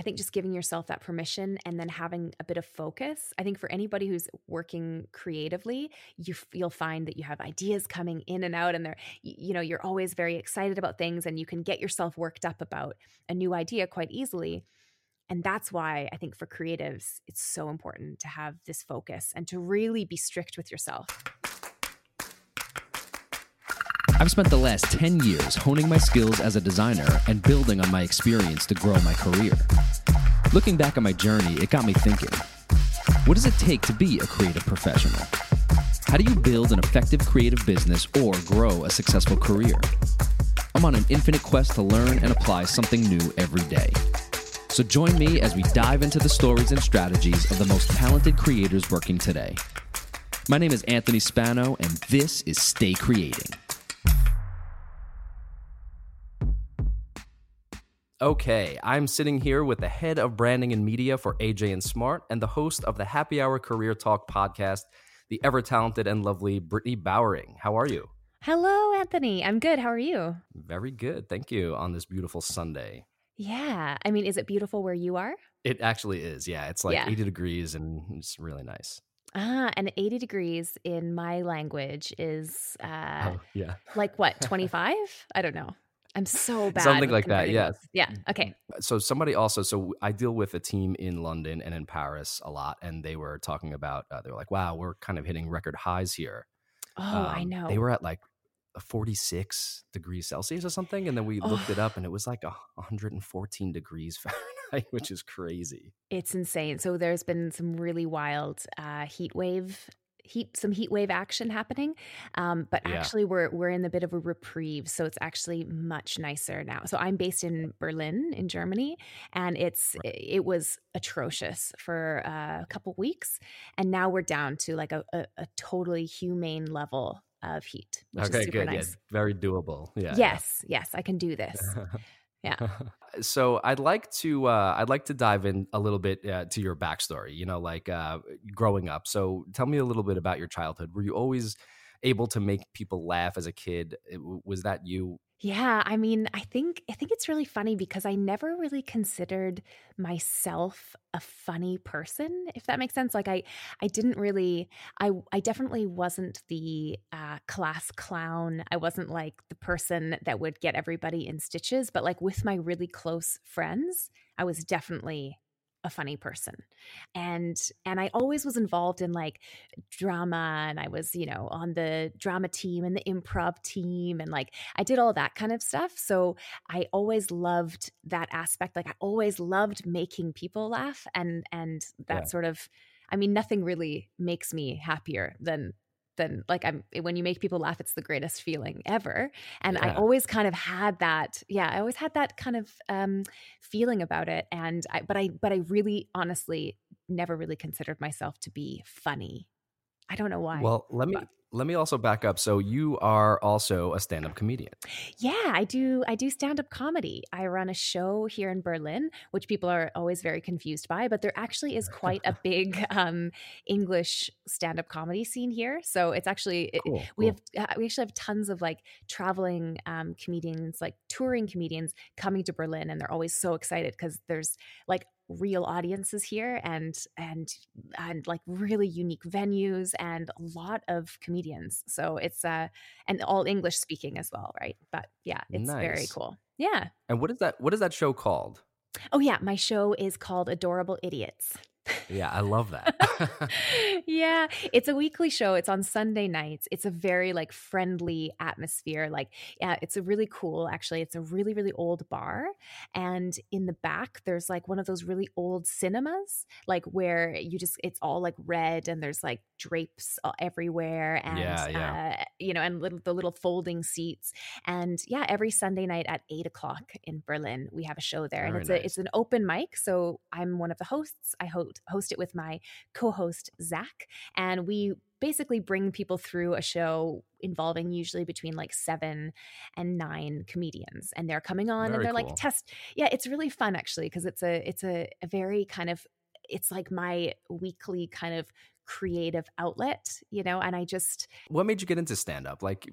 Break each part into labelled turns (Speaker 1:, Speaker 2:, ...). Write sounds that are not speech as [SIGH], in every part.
Speaker 1: I think just giving yourself that permission and then having a bit of focus. I think for anybody who's working creatively, you you'll find that you have ideas coming in and out and they're you know, you're always very excited about things and you can get yourself worked up about a new idea quite easily. And that's why I think for creatives, it's so important to have this focus and to really be strict with yourself.
Speaker 2: I've spent the last 10 years honing my skills as a designer and building on my experience to grow my career. Looking back on my journey, it got me thinking what does it take to be a creative professional? How do you build an effective creative business or grow a successful career? I'm on an infinite quest to learn and apply something new every day. So join me as we dive into the stories and strategies of the most talented creators working today. My name is Anthony Spano, and this is Stay Creating. Okay, I'm sitting here with the head of branding and media for AJ and Smart and the host of the Happy Hour Career Talk podcast, the ever talented and lovely Brittni Bowering. How are you?
Speaker 1: Hello, Anthony. I'm good. How are you?
Speaker 2: Very good. Thank you on this beautiful Sunday.
Speaker 1: Yeah. I mean, is it beautiful where you are?
Speaker 2: It actually is. Yeah. It's like yeah. 80 degrees and it's really nice.
Speaker 1: Ah, and 80 degrees in my language is uh
Speaker 2: oh, yeah.
Speaker 1: like what, [LAUGHS] 25? I don't know. I'm so bad.
Speaker 2: Something like that. Yes.
Speaker 1: Yeah. Okay.
Speaker 2: So somebody also, so I deal with a team in London and in Paris a lot, and they were talking about, uh, they were like, wow, we're kind of hitting record highs here.
Speaker 1: Oh, um, I know.
Speaker 2: They were at like 46 degrees Celsius or something. And then we looked oh. it up and it was like 114 degrees [LAUGHS] Fahrenheit, which is crazy.
Speaker 1: It's insane. So there's been some really wild uh, heat wave heat some heat wave action happening um, but yeah. actually we're we're in a bit of a reprieve so it's actually much nicer now so i'm based in berlin in germany and it's it was atrocious for uh, a couple weeks and now we're down to like a, a, a totally humane level of heat okay good nice.
Speaker 2: yeah very doable yeah
Speaker 1: yes yeah. yes i can do this [LAUGHS] yeah. [LAUGHS]
Speaker 2: So i'd like to uh i'd like to dive in a little bit uh, to your backstory you know like uh growing up. So tell me a little bit about your childhood. Were you always able to make people laugh as a kid was that you
Speaker 1: yeah, I mean, I think I think it's really funny because I never really considered myself a funny person, if that makes sense. Like I I didn't really I I definitely wasn't the uh, class clown. I wasn't like the person that would get everybody in stitches, but like with my really close friends, I was definitely a funny person and and i always was involved in like drama and i was you know on the drama team and the improv team and like i did all that kind of stuff so i always loved that aspect like i always loved making people laugh and and that yeah. sort of i mean nothing really makes me happier than than like I'm when you make people laugh, it's the greatest feeling ever. And yeah. I always kind of had that, yeah, I always had that kind of um, feeling about it. And I, but I, but I really honestly never really considered myself to be funny. I don't know why.
Speaker 2: Well, let me let me also back up. So you are also a stand-up comedian.
Speaker 1: Yeah, I do. I do stand-up comedy. I run a show here in Berlin, which people are always very confused by, but there actually is [LAUGHS] quite a big um, English stand-up comedy scene here. So it's actually cool, it, we cool. have uh, we actually have tons of like traveling um, comedians, like touring comedians coming to Berlin, and they're always so excited because there's like real audiences here and and and like really unique venues and a lot of comedians. So it's uh and all english speaking as well right? But yeah it's nice. very cool. Yeah.
Speaker 2: And what is that what is that show called?
Speaker 1: Oh yeah my show is called adorable idiots
Speaker 2: yeah, I love that. [LAUGHS]
Speaker 1: yeah, it's a weekly show. It's on Sunday nights. It's a very like friendly atmosphere. Like, yeah, it's a really cool actually. It's a really really old bar and in the back there's like one of those really old cinemas like where you just it's all like red and there's like drapes everywhere and yeah, yeah. Uh, you know and little, the little folding seats and yeah every sunday night at eight o'clock in berlin we have a show there Very and it's nice. a it's an open mic so i'm one of the hosts i host host it with my co-host zach and we basically bring people through a show involving usually between like seven and nine comedians and they're coming on very and they're cool. like test yeah it's really fun actually because it's a it's a, a very kind of it's like my weekly kind of creative outlet, you know, and I just
Speaker 2: What made you get into stand up? Like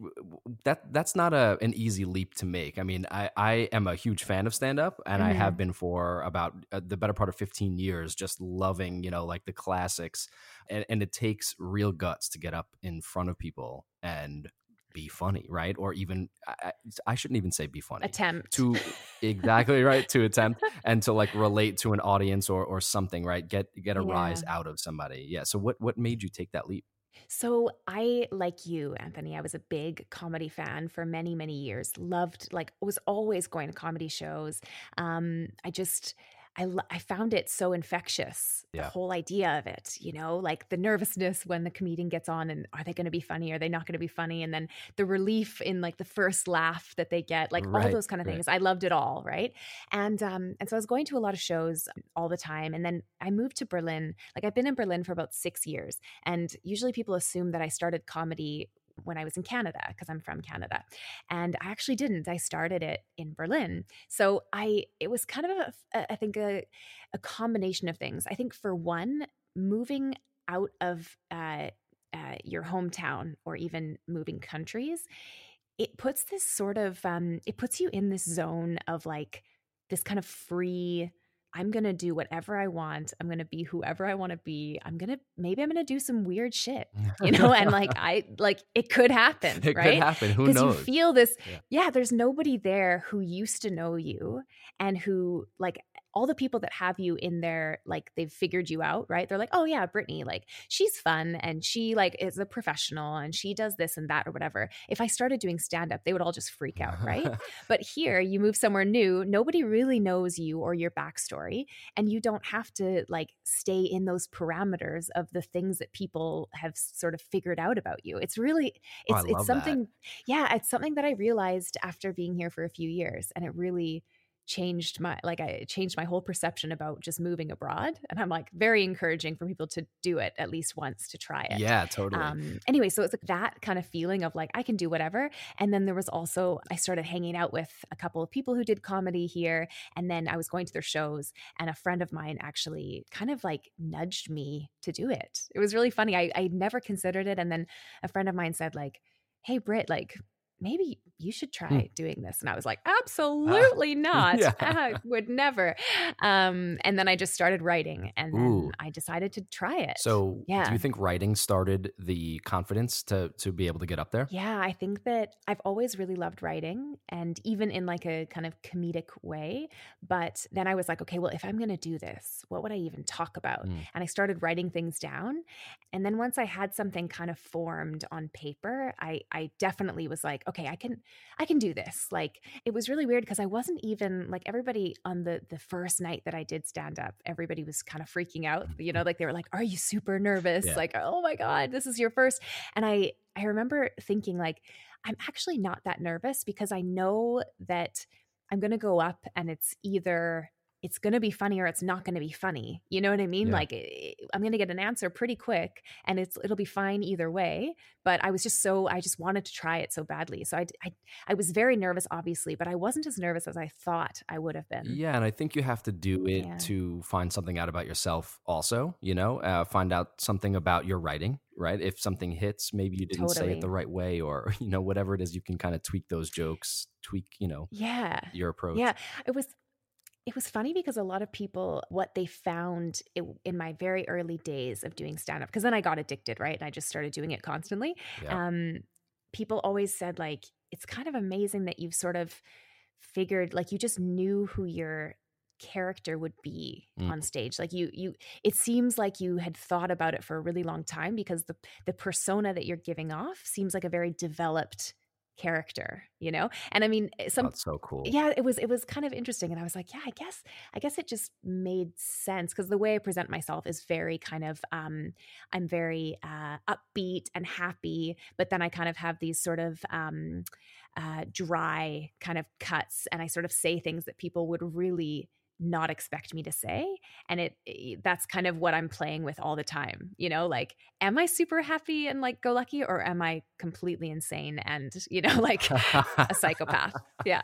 Speaker 2: that that's not a an easy leap to make. I mean, I I am a huge fan of stand up and mm-hmm. I have mm-hmm. been for about uh, the better part of 15 years just loving, you know, like the classics and and it takes real guts to get up in front of people and be funny, right? Or even I, I, shouldn't even say be funny.
Speaker 1: Attempt
Speaker 2: to [LAUGHS] exactly right to attempt and to like relate to an audience or or something, right? Get get a yeah. rise out of somebody. Yeah. So what what made you take that leap?
Speaker 1: So I like you, Anthony. I was a big comedy fan for many many years. Loved like was always going to comedy shows. Um, I just I, I found it so infectious, yeah. the whole idea of it, you know, like the nervousness when the comedian gets on and are they going to be funny? Are they not going to be funny? And then the relief in like the first laugh that they get, like right, all those kind of right. things. I loved it all. Right. And, um, and so I was going to a lot of shows all the time. And then I moved to Berlin. Like I've been in Berlin for about six years. And usually people assume that I started comedy when I was in Canada because I'm from Canada. And I actually didn't. I started it in Berlin. So I it was kind of a, I think a a combination of things. I think for one, moving out of uh, uh, your hometown or even moving countries, it puts this sort of um, it puts you in this zone of like this kind of free I'm going to do whatever I want. I'm going to be whoever I want to be. I'm going to maybe I'm going to do some weird shit, [LAUGHS] you know, and like I like it could happen,
Speaker 2: it
Speaker 1: right?
Speaker 2: could happen. Who knows?
Speaker 1: you feel this yeah. yeah, there's nobody there who used to know you and who like all the people that have you in there, like they've figured you out, right? They're like, oh yeah, Brittni, like she's fun and she like is a professional and she does this and that or whatever. If I started doing stand up, they would all just freak out, right? [LAUGHS] but here, you move somewhere new, nobody really knows you or your backstory, and you don't have to like stay in those parameters of the things that people have sort of figured out about you. It's really, it's
Speaker 2: oh,
Speaker 1: it's something, that. yeah, it's something that I realized after being here for a few years, and it really changed my like I changed my whole perception about just moving abroad and I'm like very encouraging for people to do it at least once to try it.
Speaker 2: Yeah, totally.
Speaker 1: Um anyway, so it's like that kind of feeling of like I can do whatever and then there was also I started hanging out with a couple of people who did comedy here and then I was going to their shows and a friend of mine actually kind of like nudged me to do it. It was really funny. I I never considered it and then a friend of mine said like, "Hey Britt, like maybe you should hmm. try mm. doing this. And I was like, ah, [LAUGHS] absolutely uh, not. Yeah. I [LAUGHS] would never. Um, and then I just started writing and then I decided to try it.
Speaker 2: So yeah. do you think writing started the confidence to to be able to get up there?
Speaker 1: Yeah, I think that I've always really loved writing and even in like a kind of comedic way. But then I was like, okay, well, if I'm gonna do this, what would I even talk about? Mm. And I started writing things down. And then once I had something kind of formed on paper, I I definitely was like, okay, I can I can do this. Like it was really weird because I wasn't even like everybody on the the first night that I did stand up, everybody was kind of freaking out. You know, mm-hmm. like they were like, "Are you super nervous?" Yeah. Like, "Oh my god, this is your first. And I I remember thinking like I'm actually not that nervous because I know that I'm going to go up and it's either it's going to be funny or it's not going to be funny. You know what I mean? Yeah. Like eh, I'm going to get an answer pretty quick and it's it'll be fine either way, but I was just so I just wanted to try it so badly. So I I I was very nervous obviously, but I wasn't as nervous as I thought I would have been.
Speaker 2: Yeah, and I think you have to do it yeah. to find something out about yourself also, you know, uh, find out something about your writing, right? If something hits, maybe you didn't totally. say it the right way or [LAUGHS] you know whatever it is, you can kind of tweak those jokes, tweak, you know,
Speaker 1: yeah.
Speaker 2: your approach.
Speaker 1: Yeah. It was it was funny because a lot of people, what they found in my very early days of doing stand up, because then I got addicted, right? And I just started doing it constantly. Yeah. Um, people always said, like, it's kind of amazing that you've sort of figured, like, you just knew who your character would be mm. on stage like you you it seems like you had thought about it for a really long time because the the persona that you're giving off seems like a very developed character you know? And i mean eh, some
Speaker 2: That's so cool.
Speaker 1: Yeah it was it was kind of interesting and i was like yeah i guess i guess it just made sense because the way i present myself is very kind of um i'm very uh upbeat and happy but then i kind of have these sort of um uh dry kind of cuts and i sort of say things that people would really not expect me to say and it, it, that's kind of what i'm playing with all the time you know like am i super happy and like go lucky or am i completely insane and you know [LAUGHS] like [LAUGHS] a psychopath? Yeah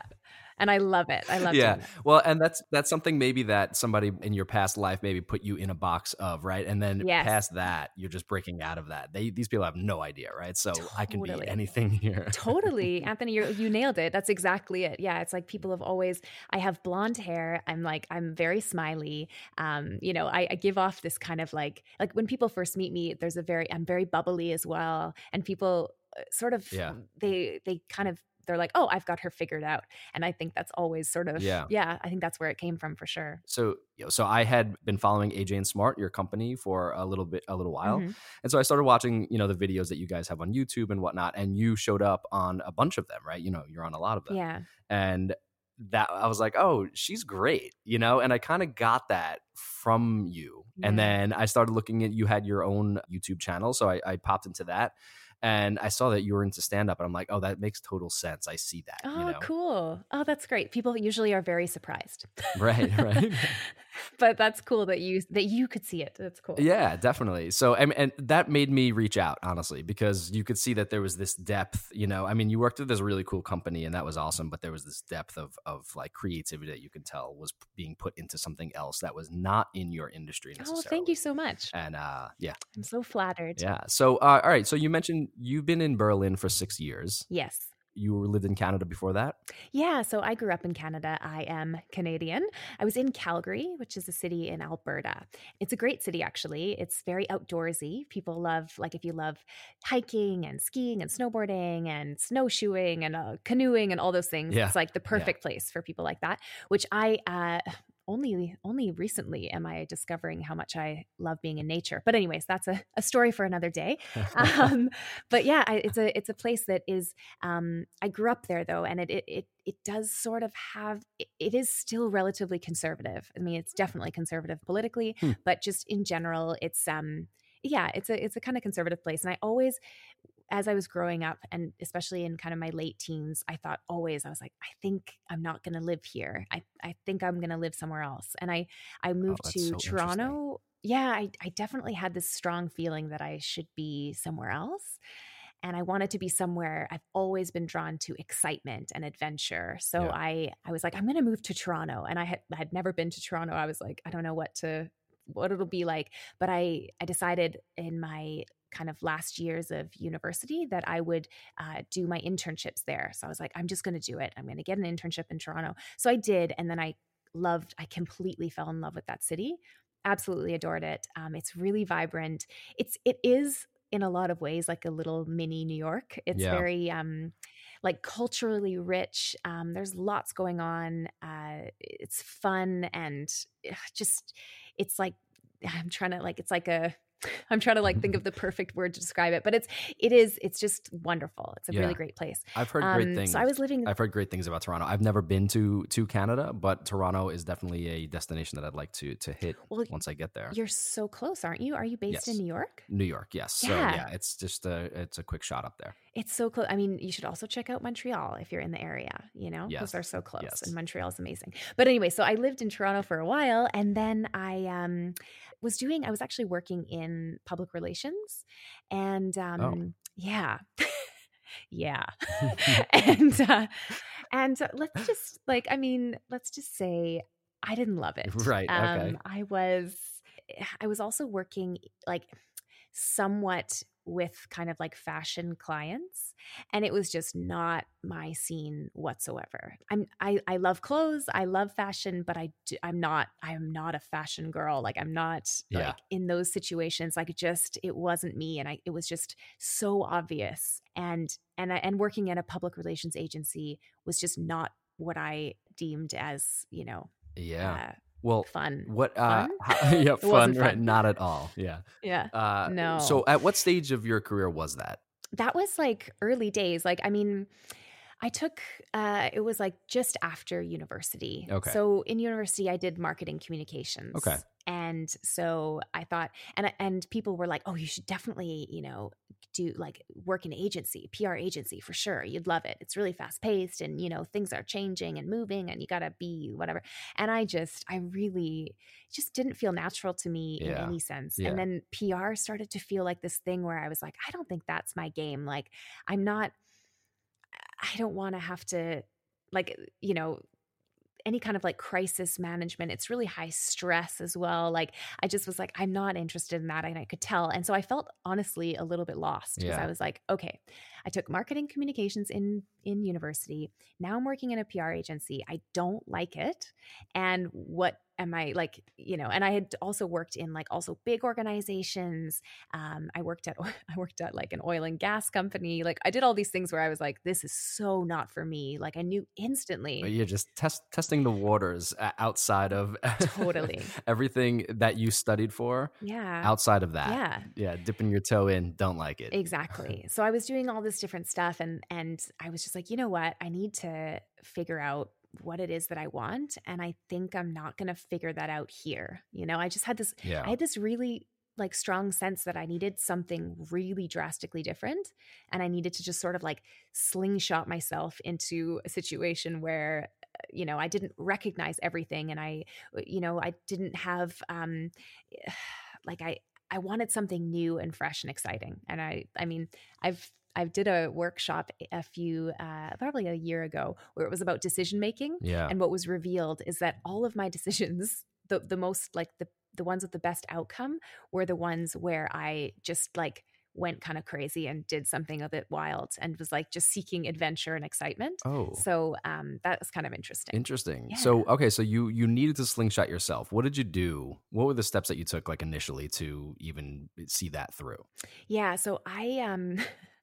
Speaker 1: and I love it. I love it.
Speaker 2: yeah. Well, and that's that's something maybe that somebody in your past life maybe put you in a box of, right? And then yes. past that, you're just breaking out of that. They these people have no idea, right? So totally. I can be anything here.
Speaker 1: totally, [LAUGHS] Anthony, you you nailed it. That's exactly it. Yeah, it's like people have always. I have blonde hair. I'm like I'm very smiley. Um, you know, I, I give off this kind of like like when people first meet me, there's a very I'm very bubbly as well, and people uh, sort of yeah. they they kind of they're like, oh, I've got her figured out. And I think that's always sort of, yeah, yeah I think that's where it came from for sure.
Speaker 2: So, you know, so I had been following AJ and Smart, your company, for a little bit, a little while. Mm-hmm. And so I started watching, you know, the videos that you guys have on YouTube and whatnot. And you showed up on a bunch of them, right? You know, you're on a lot of them.
Speaker 1: Yeah.
Speaker 2: And that I was like, oh, she's great, you know, and I kind of got that from you. Yeah. And then I started looking at you had your own YouTube channel, so I, I popped into that and I saw that you were into stand up, and I'm like, oh, that makes total sense. I see that.
Speaker 1: Oh,
Speaker 2: you know?
Speaker 1: cool. Oh, that's great. People usually are very surprised.
Speaker 2: Right, [LAUGHS] right. [LAUGHS]
Speaker 1: but that's cool that you that you could see it. That's cool.
Speaker 2: Yeah, definitely. So, and, and that made me reach out honestly because you could see that there was this depth. You know, I mean, you worked at this really cool company, and that was awesome. But there was this depth of of like creativity that you could tell was being put into something else that was not in your industry necessarily.
Speaker 1: Oh, thank you so much.
Speaker 2: And uh, yeah,
Speaker 1: I'm so flattered.
Speaker 2: Yeah. So, uh, all right. So you mentioned you've been in Berlin for six years.
Speaker 1: Yes.
Speaker 2: You lived in Canada before that?
Speaker 1: Yeah, so I grew up in Canada. I am Canadian. I was in Calgary, which is a city in Alberta. It's a great city, actually. It's very outdoorsy. People love, like, if you love hiking and skiing and snowboarding and snowshoeing and uh, canoeing and all those things, yeah. it's like the perfect yeah. place for people like that, which I, uh, only only recently am I discovering how much I love being in nature. But anyways, that's a, a story for another day. [LAUGHS] um, but yeah, I, it's a it's a place that is. Um, I grew up there though, and it it it, it does sort of have. It, it is still relatively conservative. I mean, it's definitely conservative politically, hmm. but just in general, it's um yeah, it's a it's a kind of conservative place, and I always as I was growing up, and especially in kind of my late teens, I thought always, I was like, I think I'm not going to live here. I, I think I'm going to live somewhere else. And I, I oh, moved oh, to so Toronto. Yeah, I, I definitely had this strong feeling that I should be somewhere else. And I wanted to be somewhere I've always been drawn to excitement and adventure. So yeah. I, I was like, I'm going to move to Toronto. And I had, I had never been to Toronto. I was like, I don't know what to, what it'll be like. But I, I decided in my kind of last years of university that I would uh, do my internships there. So I was like, I'm just going to do it. I'm going to get an internship in Toronto. So I did. And then I loved, I completely fell in love with that city. Absolutely adored it. Um, it's really vibrant. It's, it is in a lot of ways like a little mini New York. It's yeah. very, um, like culturally rich. Um, there's lots going on. Uh, it's fun and just, it's like, [SIGHS] I'm trying to like, it's like a, I'm trying to like think of [LAUGHS] the perfect word to describe it, but it's it is it's just wonderful. It's a yeah. really great place.
Speaker 2: I've heard great um, things.
Speaker 1: So I was living.
Speaker 2: I've heard great things about Toronto. I've never been to to Canada, but Toronto is definitely a destination that I'd like to to hit well, once I get there.
Speaker 1: You're so close, aren't you? Are you based yes. in New York?
Speaker 2: New York, yes. Yeah. So yeah, it's just a it's a quick shot up there.
Speaker 1: It's so close. I mean, you should also check out Montreal if you're in the area. You know, because yes. they're so close, yes. and Montreal is amazing. But anyway, so I lived in Toronto for a while, and then I um was doing. I was actually working in public relations, and oh. um, oh. yeah. [LAUGHS] yeah [LAUGHS] [LAUGHS] and uh, and uh, let's just like i mean let's just say i didn't love it
Speaker 2: right okay. um
Speaker 1: i was i was also working like somewhat with kind of like fashion clients and it was just not my scene whatsoever i'm i, I love clothes i love fashion but i do, i'm not i'm not a fashion girl like i'm not yeah. like in those situations like just it wasn't me and i it was just so obvious and and and working at a public relations agency was just not what i deemed as you know
Speaker 2: yeah
Speaker 1: uh,
Speaker 2: well,
Speaker 1: fun.
Speaker 2: What?
Speaker 1: Uh,
Speaker 2: fun? [LAUGHS] How, [LAUGHS] yeah, fun, Right? Not at all. Yeah.
Speaker 1: Yeah. Uh, no.
Speaker 2: So, at what stage of your career was that?
Speaker 1: That was like early days. Like, I mean, I took uh, it was like just after university.
Speaker 2: Okay.
Speaker 1: So in university, I did marketing communications.
Speaker 2: Okay.
Speaker 1: And so I thought, and and people were like, "Oh, you should definitely, you know, do like work in agency, PR agency for sure. You'd love it. It's really fast paced, and you know things are changing and moving, and you got to be whatever." And I just, I really just didn't feel natural to me yeah. in any sense. Yeah. And then PR started to feel like this thing where I was like, I don't think that's my game. Like, I'm not. I don't want to have to like you know any kind of like crisis management. It's really high stress as well. Like I just was like, I'm not interested in that. And I could tell. And so I felt honestly a little bit lost because
Speaker 2: Yeah.
Speaker 1: I was like, okay, I took marketing communications in in university. Now I'm working in a PR agency. I don't like it. And what am I like, you know, and I had also worked in like also big organizations. Um, I worked at [LAUGHS] I worked at like an oil and gas company. Like I did all these things where I was like, this is so not for me. Like I knew instantly.
Speaker 2: But You're just test, testing the waters uh, outside of [LAUGHS]
Speaker 1: Totally.
Speaker 2: everything that you studied for.
Speaker 1: Yeah.
Speaker 2: Outside of that,
Speaker 1: Yeah.
Speaker 2: yeah, dipping your toe in, don't like it.
Speaker 1: Exactly. [LAUGHS] So I was doing all this different stuff and and I was just like, you know what? I need to figure out what it is that I want and I think I'm not going to figure that out here. You know, I just had this
Speaker 2: Yeah,
Speaker 1: I had this really like strong sense that I needed something really drastically different and I needed to just sort of like slingshot myself into a situation where you know I didn't recognize everything and I you know I didn't have um [SIGHS] like I I wanted something new and fresh and exciting and I I mean I've I did a workshop a few uh probably a year ago where it was about decision making
Speaker 2: yeah.
Speaker 1: and what was revealed is that all of my [LAUGHS] decisions, the the most like the the ones with the best outcome were the ones where I just like went kind of crazy and did something a bit wild and was like just seeking adventure and excitement.
Speaker 2: oh,
Speaker 1: So um that was kind of interesting.
Speaker 2: interesting.
Speaker 1: Yeah.
Speaker 2: So, okay, so you you needed to slingshot yourself. What did you do? What were the steps that you took, like initially, to even see that through?
Speaker 1: Yeah, so I um [LAUGHS]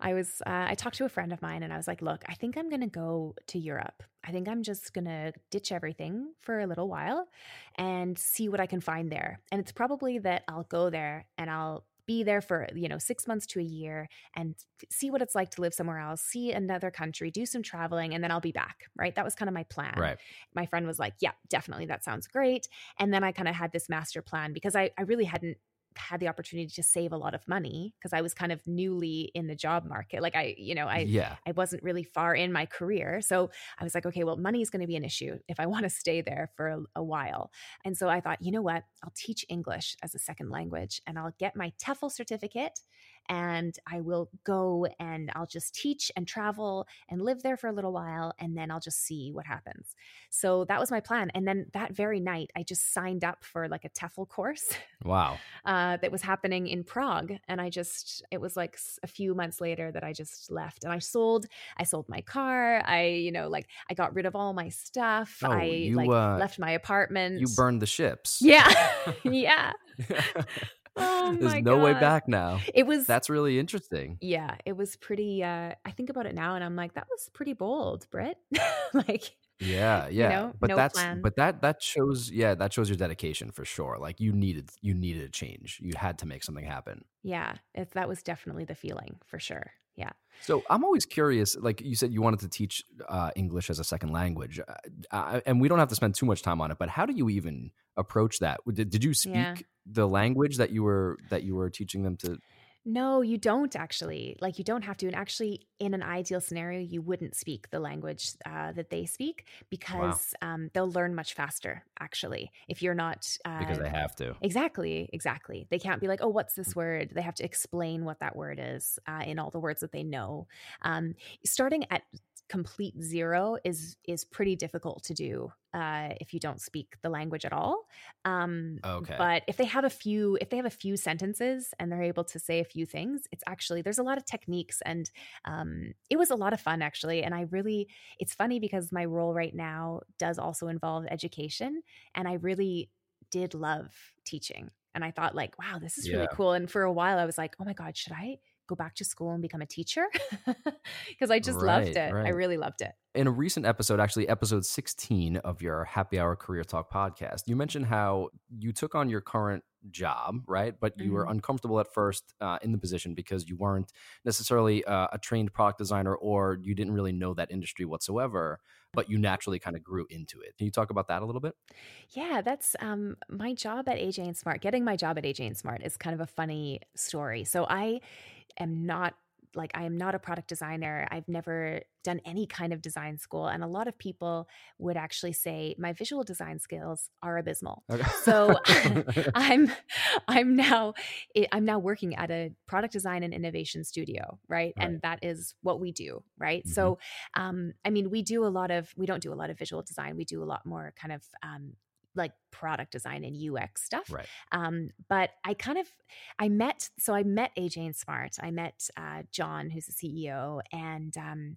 Speaker 1: I was uh, I talked to a friend of mine and I was like, "Look, I think I'm going to go to Europe. I think I'm just going to ditch everything for a little while and see what I can find there. And it's probably that I'll go there and I'll be there for, you know, 6 months to a year and see what it's like to live somewhere else, see another country, do some traveling and then I'll be back." Right? That was kind of my plan
Speaker 2: Right.
Speaker 1: my friend was like, Yeah, definitely. That sounds great. And then I kind of had this master plan because I, I really hadn't had the opportunity to save a lot of money because I was kind of newly in the job market. Like I, you know, I
Speaker 2: yeah.
Speaker 1: I wasn't really far in my career. So I was like, okay, well, money is going to be an issue if I want to stay there for a, a while. And so I thought, you know what? I'll teach English as a second language and I'll get my TEFL certificate and I will go and I'll just teach and travel and live there for a little while and then I'll just see what happens. So that was my plan. And then that very night, I just signed up for like a TEFL course [LAUGHS]
Speaker 2: Wow.
Speaker 1: uh, that was happening in Prague. And I just, it was like a few months later that I just left and I sold, I sold my car. I, you know, like I got rid of all my stuff.
Speaker 2: Oh,
Speaker 1: I
Speaker 2: you,
Speaker 1: like
Speaker 2: uh,
Speaker 1: left my apartment.
Speaker 2: You burned the ships.
Speaker 1: Yeah. [LAUGHS] [LAUGHS] yeah. Oh
Speaker 2: There's no way back now.
Speaker 1: It was,
Speaker 2: That's really interesting.
Speaker 1: yeah, it was pretty, uh, I think about it now and I'm like, that was pretty bold, Britt. [LAUGHS] like,
Speaker 2: Yeah, yeah.
Speaker 1: know,
Speaker 2: but
Speaker 1: no
Speaker 2: that's
Speaker 1: plan.
Speaker 2: but that that shows yeah, that shows your dedication for sure. Like you needed you needed a change. You had to make something happen.
Speaker 1: yeah, it, that was definitely the feeling for sure. Yeah.
Speaker 2: So I'm always curious. Like you said, you wanted to teach uh, English as a second language, uh, and we don't have to spend too much time on it. But how do you even approach that? Did, did you speak
Speaker 1: Yeah.
Speaker 2: the language that you were that you were teaching them to?
Speaker 1: No, you don't actually. Like, you don't have to. And actually, in an ideal scenario, you wouldn't speak the language uh, that they speak because um, they'll learn much faster, actually, if you're not. Uh,
Speaker 2: Because they have to.
Speaker 1: Exactly, exactly. They can't be like, oh, what's this word? They have to explain what that word is uh, in all the words that they know. Um, starting at complete zero is is pretty difficult to do uh, if you don't speak the language at all. Um,
Speaker 2: Okay.
Speaker 1: But if they have a few, if they have a few sentences and they're able to say a few things, it's actually there's a lot of techniques and um, it was a lot of fun actually. And I really, it's funny because my role right now does also involve education, and I really did love teaching. And I thought, like, wow, this is really cool. And for a while, I was like, oh my God, should I go back to school and become a teacher? [LAUGHS] Because I just loved
Speaker 2: Right,
Speaker 1: it. I really loved it.
Speaker 2: in a recent episode, actually episode 16 of your Happy Hour Career Talk podcast, you mentioned how you took on your current job, right? But you were
Speaker 1: Mhm.
Speaker 2: uncomfortable at first uh, in the position because you weren't necessarily uh, a trained product designer or you didn't really know that industry whatsoever, but you naturally kind of grew into it. Can you talk about that a little bit?
Speaker 1: Yeah, that's um my job at AJ and Smart. Getting my job at AJ and Smart is kind of a funny story. So I am not like I am not a product designer. I've never done any kind of design school. And a lot of people would actually say my visual design skills are abysmal. Okay. So [LAUGHS] [LAUGHS] I'm I'm now I'm now working at a product design and innovation studio, right? right. And that is what we do, right? Mm-hmm. So um, I mean, we do a lot of we don't do a lot of visual design. We do a lot more kind of um, like product design and UX stuff.
Speaker 2: Right.
Speaker 1: Um, but I kind of I met so I met AJ and Smart. I met uh, John, who's the CEO, and um,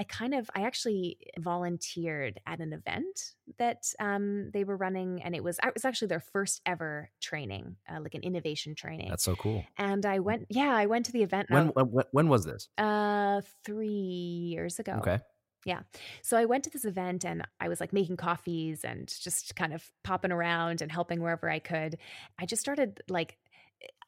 Speaker 1: I kind of I actually volunteered at an event that um, they were running, and it was it was actually their first ever training, uh, like an innovation training.
Speaker 2: That's so cool.
Speaker 1: And I went, yeah, I went to the event.
Speaker 2: When when, when was this?
Speaker 1: Uh, three years ago.
Speaker 2: Okay.
Speaker 1: Yeah. So I went to this event and I was like making coffees and just kind of popping around and helping wherever I could. I just started like,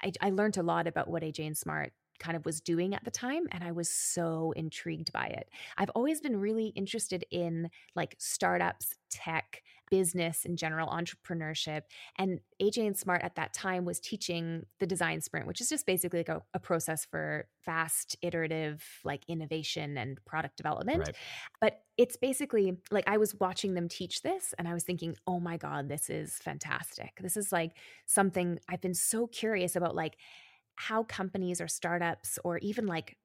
Speaker 1: I, I learned a lot about what AJ and Smart kind of was doing at the time and I was so intrigued by it. I've always been really interested in like startups, tech, business in general, entrepreneurship. And AJ and Smart at that time was teaching the design sprint, which is just basically like a, a process for fast, iterative, like innovation and product development. Right. But it's basically like I was watching them teach this and I was thinking, oh my God, this is fantastic. This is like something I've been so curious about, like, how companies or startups or even like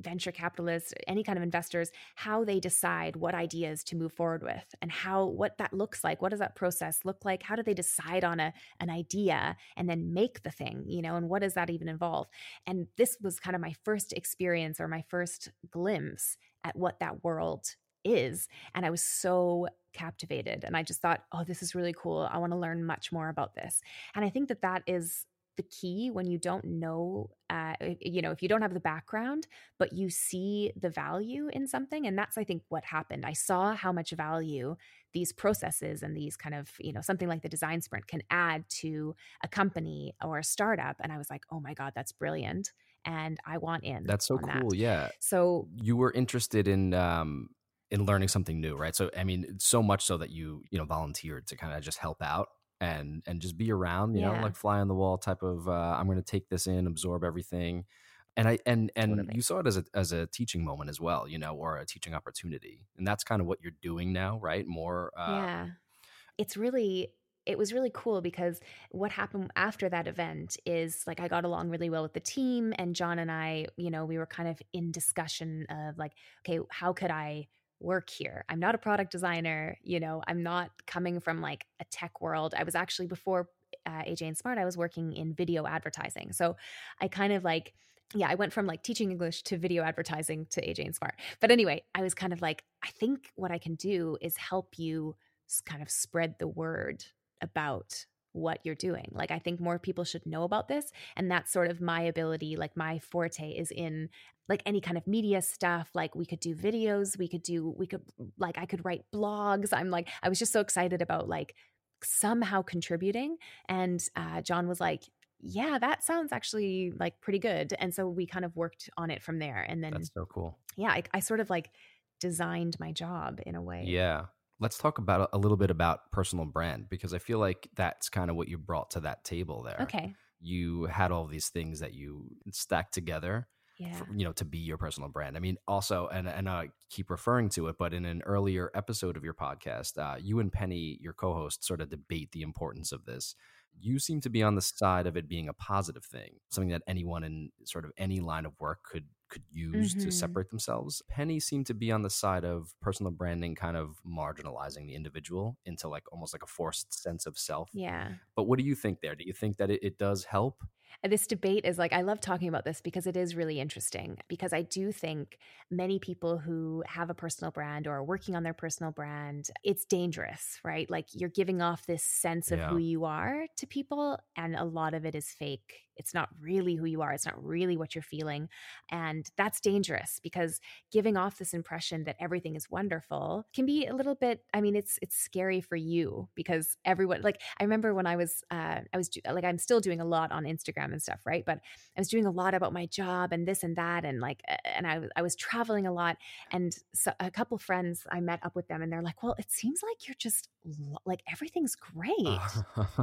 Speaker 1: venture capitalists any kind of investors how they decide what ideas to move forward with and how what that looks like. What does that process look like? How do they decide on a an idea and then make the thing you know and what does that even involve? And this was kind of my first experience or my first glimpse at what that world is and i was so captivated and i just thought oh this is really cool. I want to learn much more about this. And i think that that is the key when you don't know uh, you know if you don't have the background but you see the value in something and that's i think what happened. I saw how much value these processes and these kind of you know something like the design sprint can add to a company or a startup and i was like oh my god that's brilliant and i want in
Speaker 2: that's so cool
Speaker 1: that.
Speaker 2: yeah.
Speaker 1: So
Speaker 2: you were interested in um in learning something new right? So i mean so much so that you you know volunteered to kind of just help out and and just be around, you yeah. know, like fly on the wall type of uh, I'm going to take this in, absorb everything. And I and and totally. you saw it as a as a teaching moment as well, you know, or a teaching opportunity. And that's kind of what you're doing now, right? More
Speaker 1: uh, Yeah. It's really it was really cool because what happened after that event is like I got along really well with the team and John and I, you know, we were kind of in discussion of like, okay, how could I work here. I'm not a product designer, you know, I'm not coming from like a tech world. I was actually before uh, AJ and Smart, I was working in video advertising. So I kind of like, yeah, I went from like teaching English to video advertising to AJ and Smart. But anyway, I was kind of like, I think what I can do is help you kind of spread the word about what you're doing. Like, I think more people should know about this. And that's sort of my ability. Like, my forte is in like any kind of media stuff. Like, we could do videos, we could do, we could, like, I could write blogs. I'm like, I was just so excited about like somehow contributing. And uh, John was like, yeah, that sounds actually like pretty good. And so we kind of worked on it from there. And then
Speaker 2: that's so cool.
Speaker 1: Yeah, I, I sort of like designed my job in a way.
Speaker 2: Yeah let's talk about a little bit about personal brand because I feel like that's kind of what you brought to that table there.
Speaker 1: Okay.
Speaker 2: You had all these things that you stacked together.
Speaker 1: Yeah.
Speaker 2: For, you know, to be your personal brand. I mean, also, and and I keep referring to it, but in an earlier episode of your podcast, uh, you and Penny, your co-host, sort of debate the importance of this you seem to be on the side of it being a positive thing, something that anyone in sort of any line of work could could use mm-hmm. to separate themselves. Penny seemed to be on the side of personal branding kind of marginalizing the individual into like almost like a forced sense of self.
Speaker 1: Yeah.
Speaker 2: But what do you think there? Do you think that it, it does help?
Speaker 1: Uh, this debate is like I love talking about this because it is really interesting because I do think many people who have a personal brand or are working on their personal brand it's dangerous right like you're giving off this sense of yeah. who you are to people and a lot of it is fake it's not really who you are. It's not really what you're feeling. And that's dangerous because giving off this impression that everything is wonderful can be a little bit, I mean, it's it's scary for you because everyone like I remember when I was uh I was like I'm still doing a lot on Instagram and stuff, right? But I was doing a lot about my job and this and that and like and I I was traveling a lot and so a couple friends I met up with them and they're like, "Well, it seems like you're just like everything's great."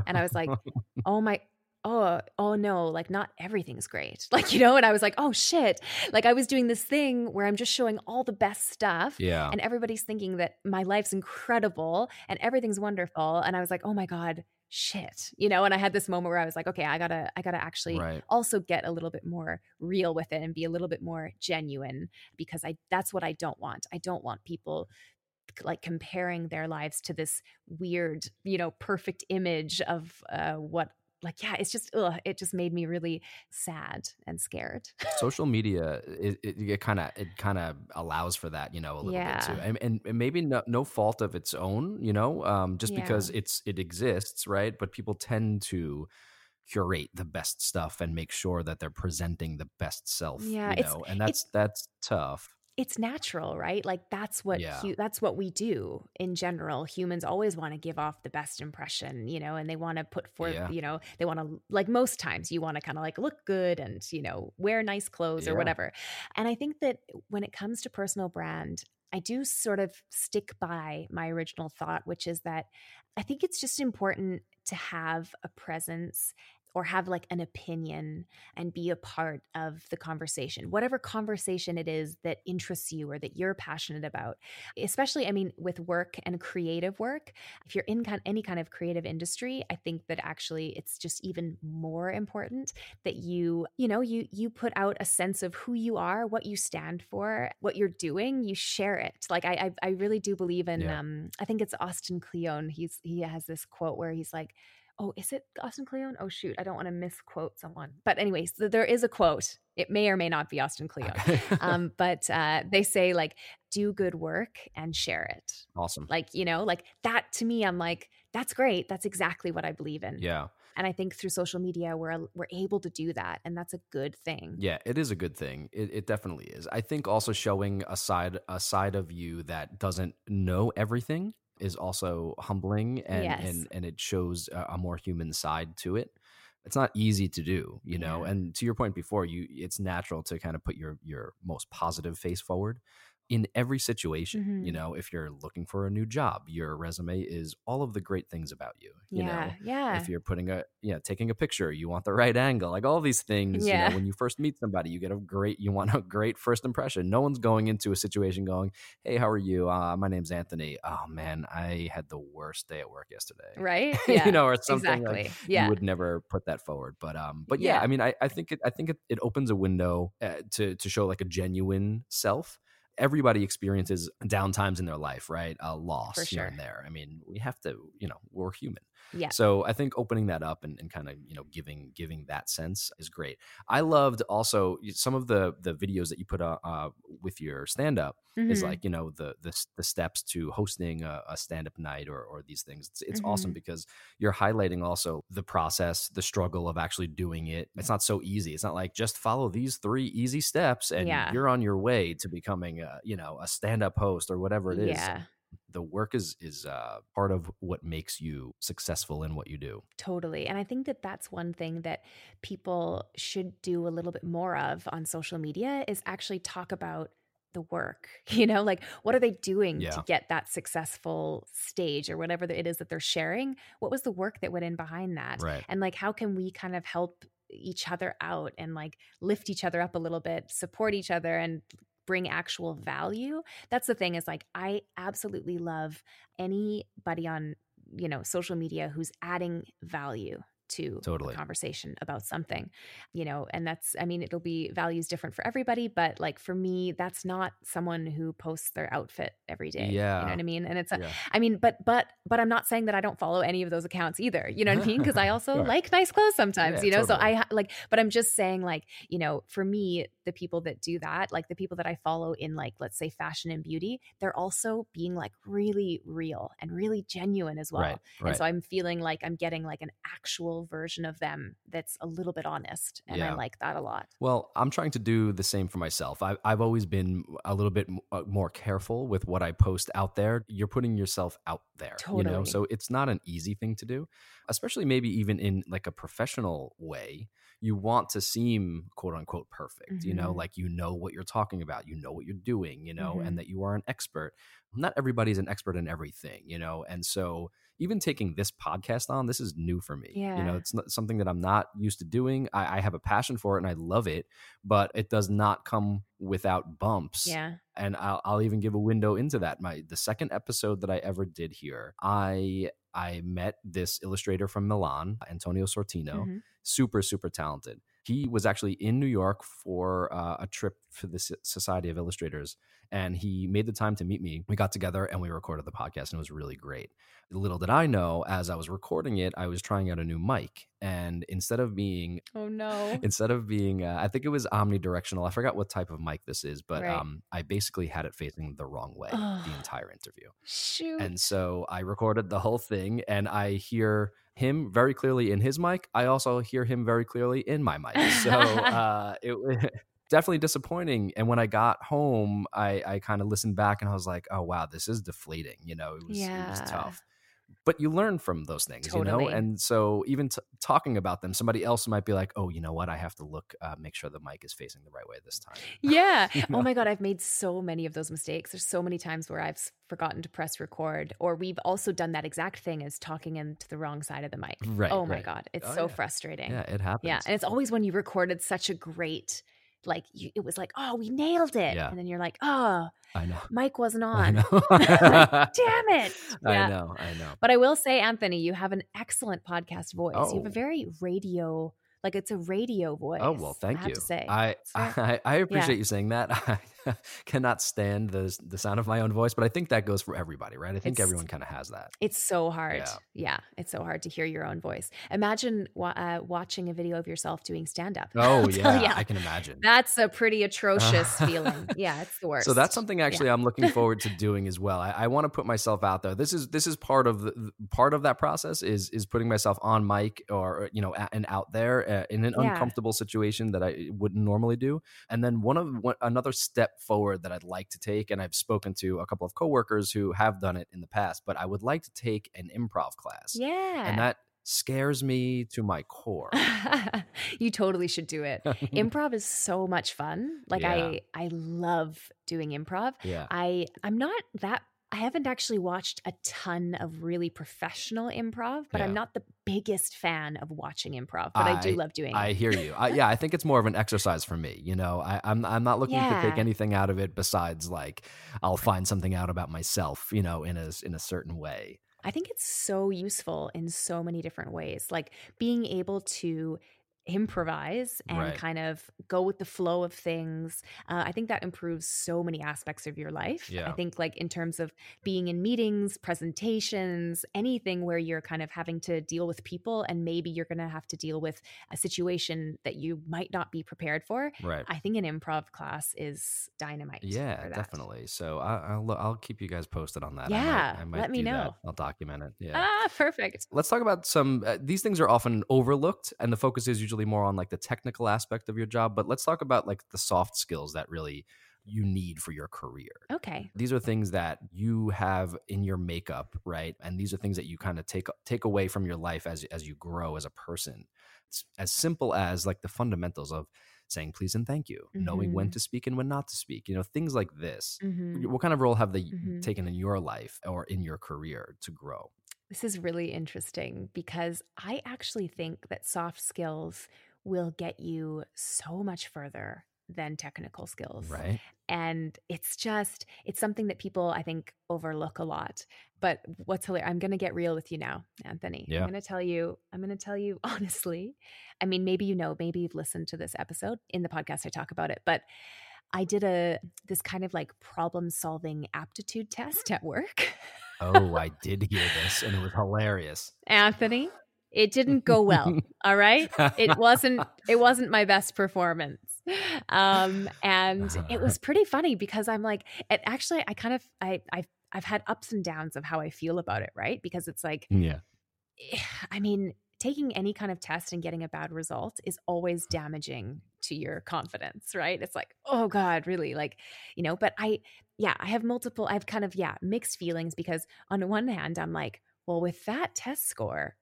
Speaker 1: and I was like, [LAUGHS] "Oh my oh, oh no, like not everything's great. [LAUGHS] Like, you know, and I was like, oh shit. Like I was doing this thing where I'm just showing all the best stuff.
Speaker 2: Yeah.
Speaker 1: And everybody's thinking that my life's incredible and everything's wonderful. And I was like, oh my God, shit. You know, and I had this moment where I was like, okay, I gotta, I gotta actually
Speaker 2: Right.
Speaker 1: also get a little bit more real with it and be a little bit more genuine because I that's what I don't want. I don't want people like comparing their lives to this weird, you know, perfect image of uh, what like yeah, it's just ugh, it just made me really sad and scared.
Speaker 2: social [LAUGHS] media it, it, it kind of it kind of allows for that you know a little bit too and, and, and maybe no, no fault of its own you know um, just
Speaker 1: Yeah.
Speaker 2: because it's it exists right but people tend to curate the best stuff and make sure that they're presenting the best self
Speaker 1: Yeah,
Speaker 2: you know and that's that's tough
Speaker 1: it's natural, right? Like that's what
Speaker 2: Yeah.
Speaker 1: hu- that's what we do in general. Humans always want to give off the best impression, you know, and they want to put forth,
Speaker 2: Yeah.
Speaker 1: you know, they want to like most times you want to kind of like look good and, you know, wear nice clothes or whatever. And I think that when it comes to personal brand, I do sort of stick by my original thought, which is that I think it's just important to have a presence or have like an opinion and be a part of the conversation, whatever conversation it is that interests you or that you're passionate about. Especially, I mean, with work and creative work, if you're in any kind of creative industry, I think that actually it's just even more important that you, you know, you you put out a sense of who you are, what you stand for, what you're doing. You share it. Like I, I, I really do believe in.
Speaker 2: Yeah.
Speaker 1: Um, I think it's Austin Kleon. He's he has this quote where he's like oh, is it Austin Kleon? Oh shoot, I don't want to misquote someone. But anyways, th- there is a quote. It may or may not be Austin Kleon. [LAUGHS] um, but uh, they say like, do good work and share it.
Speaker 2: awesome
Speaker 1: Like you know, like that to me, I'm like, that's great. That's exactly what I believe in.
Speaker 2: yeah
Speaker 1: And I think through social media, we're we're able to do that, and that's a good thing.
Speaker 2: Yeah, it is a good thing. It, it definitely is. I think also showing a side a side of you that doesn't know everything is also humbling, and
Speaker 1: Yes.
Speaker 2: and and it shows a, a more human side to it. It's not easy to do, you know.
Speaker 1: Yeah.
Speaker 2: And to your point before, you it's natural to kind of put your your most positive face forward in every situation. You
Speaker 1: Mhm.
Speaker 2: know, if you're looking for a new job, your resume is all of the great things about you. You know,
Speaker 1: yeah, yeah.
Speaker 2: if you're putting a yeah taking a picture you want the right angle like all these things you
Speaker 1: Yeah.
Speaker 2: know when you first meet somebody you get a great you want a great first impression no one's going into a situation going hey how are you uh, my name's anthony oh man i had the worst day at work yesterday
Speaker 1: right? [LAUGHS] Yeah.
Speaker 2: you know or something
Speaker 1: exactly.
Speaker 2: like
Speaker 1: yeah.
Speaker 2: you would never put that forward but um but yeah,
Speaker 1: Yeah.
Speaker 2: i mean i, I think it i think it, it opens a window uh, to to show like a genuine self everybody experiences downtimes in their life right? A loss
Speaker 1: For
Speaker 2: here and there. I mean we have to you know we're human
Speaker 1: yeah.
Speaker 2: so I think opening that up and, and kind of you know giving giving that sense is great. I loved also some of the the videos that you put uh, uh, with your stand up is
Speaker 1: Mhm.
Speaker 2: like you know the the, the steps to hosting a, a stand up night or, or these things. It's, it's awesome
Speaker 1: Mhm.
Speaker 2: because you're highlighting also the process, the struggle of actually doing it. It's not so easy. It's not like just follow these three easy steps and
Speaker 1: Yeah.
Speaker 2: you're on your way to becoming a you know a stand up host or whatever it is
Speaker 1: Yeah.
Speaker 2: The work is is uh, part of what makes you successful in what you do.
Speaker 1: Totally. And I think that that's one thing that people should do a little bit more of on social media is actually talk about the work. [LAUGHS] You know, like what are they doing
Speaker 2: Yeah.
Speaker 1: to get that successful stage or whatever it is that they're sharing? What was the work that went in behind that?
Speaker 2: Right.
Speaker 1: And like how can we kind of help each other out and like lift each other up a little bit, support each other and bring actual value? That's the thing is like I absolutely love anybody on you know social media who's adding value to
Speaker 2: Totally.
Speaker 1: conversation about something you know and that's i mean it'll be values different for everybody but like for me that's not someone who posts their outfit every day
Speaker 2: Yeah.
Speaker 1: you know what i mean and it's a,
Speaker 2: Yeah.
Speaker 1: I mean, but but but I'm not saying that I don't follow any of those accounts either. You know what I mean? Because I [LAUGHS] also
Speaker 2: Sure.
Speaker 1: like nice clothes sometimes.
Speaker 2: Yeah,
Speaker 1: you know, so. I like, but I'm just saying, like, you know, for me, the people that do that, like the people that I follow in, like, let's say, fashion and beauty, they're also being like really real and really genuine as well.
Speaker 2: Right. Right.
Speaker 1: And so I'm feeling like I'm getting like an actual version of them that's a little bit honest, and I like that a lot.
Speaker 2: well, I'm trying to do the same for myself. I, I've always been a little bit uh, more careful with what I post out there. You're putting yourself out there, you know, so it's not an easy thing to do, especially maybe even in like a professional way. You want to seem quote unquote perfect, you know,
Speaker 1: Mhm.
Speaker 2: like you know what you're talking about, you know what you're doing, you know,
Speaker 1: Mhm.
Speaker 2: and that you are an expert. Not everybody's an expert in everything, you know, and so even taking this podcast on, this is new for me.
Speaker 1: Yeah.
Speaker 2: You know, it's not something that I'm not used to doing. I, I have a passion for it and I love it, but it does not come without bumps.
Speaker 1: Yeah.
Speaker 2: And I'll, I'll even give a window into that. My the second episode that I ever did here, I I met this illustrator from Milan, Antonio Sortino,
Speaker 1: Mhm.
Speaker 2: super super talented. He was actually in New York for uh, a trip for the Society of Illustrators, and he made the time to meet me. We got together and we recorded the podcast, and it was really great. Little did I know, as I was recording it, I was trying out a new mic, and instead of being
Speaker 1: Oh no. [LAUGHS]
Speaker 2: instead of being uh, i think it was omnidirectional i forgot what type of mic this is but
Speaker 1: Right.
Speaker 2: um i basically had it facing the wrong way the entire interview
Speaker 1: Shoot.
Speaker 2: and so i recorded the whole thing and i hear him very clearly in his mic. I also hear him very clearly in my mic. [LAUGHS] So uh it was [LAUGHS] definitely disappointing. And when i got home i i kind of listened back and i was like oh wow this is deflating you know? It was it was tough but you learn from those things you know and so even t- talking about them somebody else might be like oh you know what i have to look uh, make sure the mic is facing the right way this time
Speaker 1: Yeah. [LAUGHS]
Speaker 2: You know?
Speaker 1: Oh my God, I've made so many of those mistakes. There's so many times where I've forgotten to press record, or we've also done that exact thing as talking into the wrong side of the mic.
Speaker 2: right
Speaker 1: oh my
Speaker 2: right.
Speaker 1: God. It's
Speaker 2: Oh,
Speaker 1: so
Speaker 2: yeah.
Speaker 1: frustrating.
Speaker 2: yeah it happens
Speaker 1: Yeah. And it's always when you recorded such a great, like, you, it was like, oh, we nailed it.
Speaker 2: Yeah.
Speaker 1: And then you're like, oh,
Speaker 2: i know
Speaker 1: mic wasn't [LAUGHS]
Speaker 2: i
Speaker 1: on. [LAUGHS] Damn it. [LAUGHS]
Speaker 2: i
Speaker 1: Yeah.
Speaker 2: know i know
Speaker 1: But I will say, Anthony, you have an excellent podcast voice. You have
Speaker 2: Oh.
Speaker 1: a very radio, like it's a radio voice.
Speaker 2: Oh well, thank
Speaker 1: I have
Speaker 2: you.
Speaker 1: To say.
Speaker 2: I, I I appreciate you saying that. [LAUGHS] Cannot stand the the sound of my own voice, but I think that goes for everybody, right? I think
Speaker 1: It's-
Speaker 2: everyone kind of has that.
Speaker 1: It's so hard.
Speaker 2: Yeah.
Speaker 1: Yeah. it's so hard to hear your own voice. Imagine uh, watching a video of yourself doing stand up. [LAUGHS]
Speaker 2: Oh yeah, I can imagine.
Speaker 1: That's a pretty atrocious [LAUGHS] feeling. Yeah, it's the worst.
Speaker 2: So that's something actually I'm looking forward to doing as well. I, I want to put myself out there. This is this is part of the part of that process is is putting myself on mic or you know a- and out there uh, in an
Speaker 1: Yeah.
Speaker 2: uncomfortable situation that I wouldn't normally do. And then one of one, another step forward that I'd like to take, and I've spoken to a couple of coworkers who have done it in the past, but I would like to take an improv class,
Speaker 1: Yeah.
Speaker 2: and that scares me to my core. [LAUGHS]
Speaker 1: you totally should do it. [LAUGHS] Improv is so much fun. Like
Speaker 2: Yeah.
Speaker 1: I I love doing improv.
Speaker 2: yeah.
Speaker 1: I I'm not that I haven't actually watched a ton of really professional improv, but I'm not the biggest fan of watching improv, but I, do love doing
Speaker 2: I hear you. I, yeah, I think it's more of an exercise for me. You know, I, I'm I'm not looking to take anything out of it besides like I'll find something out about myself. You know, in a in a certain way.
Speaker 1: I think it's so useful in so many different ways. Like being able to improvise and
Speaker 2: Right.
Speaker 1: kind of go with the flow of things. Uh, I think that improves so many aspects of your life. I think, like, in terms of being in meetings, presentations, anything where you're kind of having to deal with people and maybe you're going to have to deal with a situation that you might not be prepared for.
Speaker 2: Right.
Speaker 1: I think an improv class is dynamite.
Speaker 2: yeah, definitely. So I, I'll I'll keep you guys posted on that. I might-
Speaker 1: Yeah,
Speaker 2: I might
Speaker 1: let me
Speaker 2: do that.
Speaker 1: know.
Speaker 2: I'll document it. Yeah.
Speaker 1: Ah, perfect.
Speaker 2: Let's talk about some. Uh, these things are often overlooked, and the focus is usually more on like the technical aspect of your job. But let's talk about like the soft skills that really you need for your career.
Speaker 1: Okay.
Speaker 2: These are things that you have in your makeup, right? And these are things that you kind of take take away from your life as as you grow as a person. It's as simple as like the fundamentals of saying please and thank you, knowing when
Speaker 1: Mhm.
Speaker 2: to speak and when not to speak. You know, things like this.
Speaker 1: Mhm.
Speaker 2: What kind of role have they
Speaker 1: Mhm.
Speaker 2: taken in your life or in your career to grow?
Speaker 1: This is really interesting because I actually think that soft skills will get you so much further than technical skills.
Speaker 2: Right?
Speaker 1: And it's just, it's something that people, I think, overlook a lot. But what's hilarious, I'm going to get real with you now, Anthony.
Speaker 2: Yeah.
Speaker 1: I'm going to tell you, I'm going to tell you [LAUGHS] honestly. I mean, maybe you know, maybe you've listened to this episode in the podcast, I talk about it, but I did a, this kind of like problem solving aptitude test at work. [LAUGHS]
Speaker 2: Oh, I did hear this and it was hilarious.
Speaker 1: Anthony, it [LAUGHS] didn't go well. all right. It wasn't [LAUGHS] it wasn't my best performance. Um and it was [LAUGHS] pretty funny because I'm like it actually I kind of I I've I've had ups and downs of how I feel about it, right? Because it's like
Speaker 2: yeah. [SIGHS]
Speaker 1: I mean, taking any kind of test and getting a bad result is always damaging to your confidence, right? It's like, oh God, really? Like, you know, but I, yeah, I have multiple, I have kind of, yeah, mixed feelings because on one hand, I'm like, well, with that test score,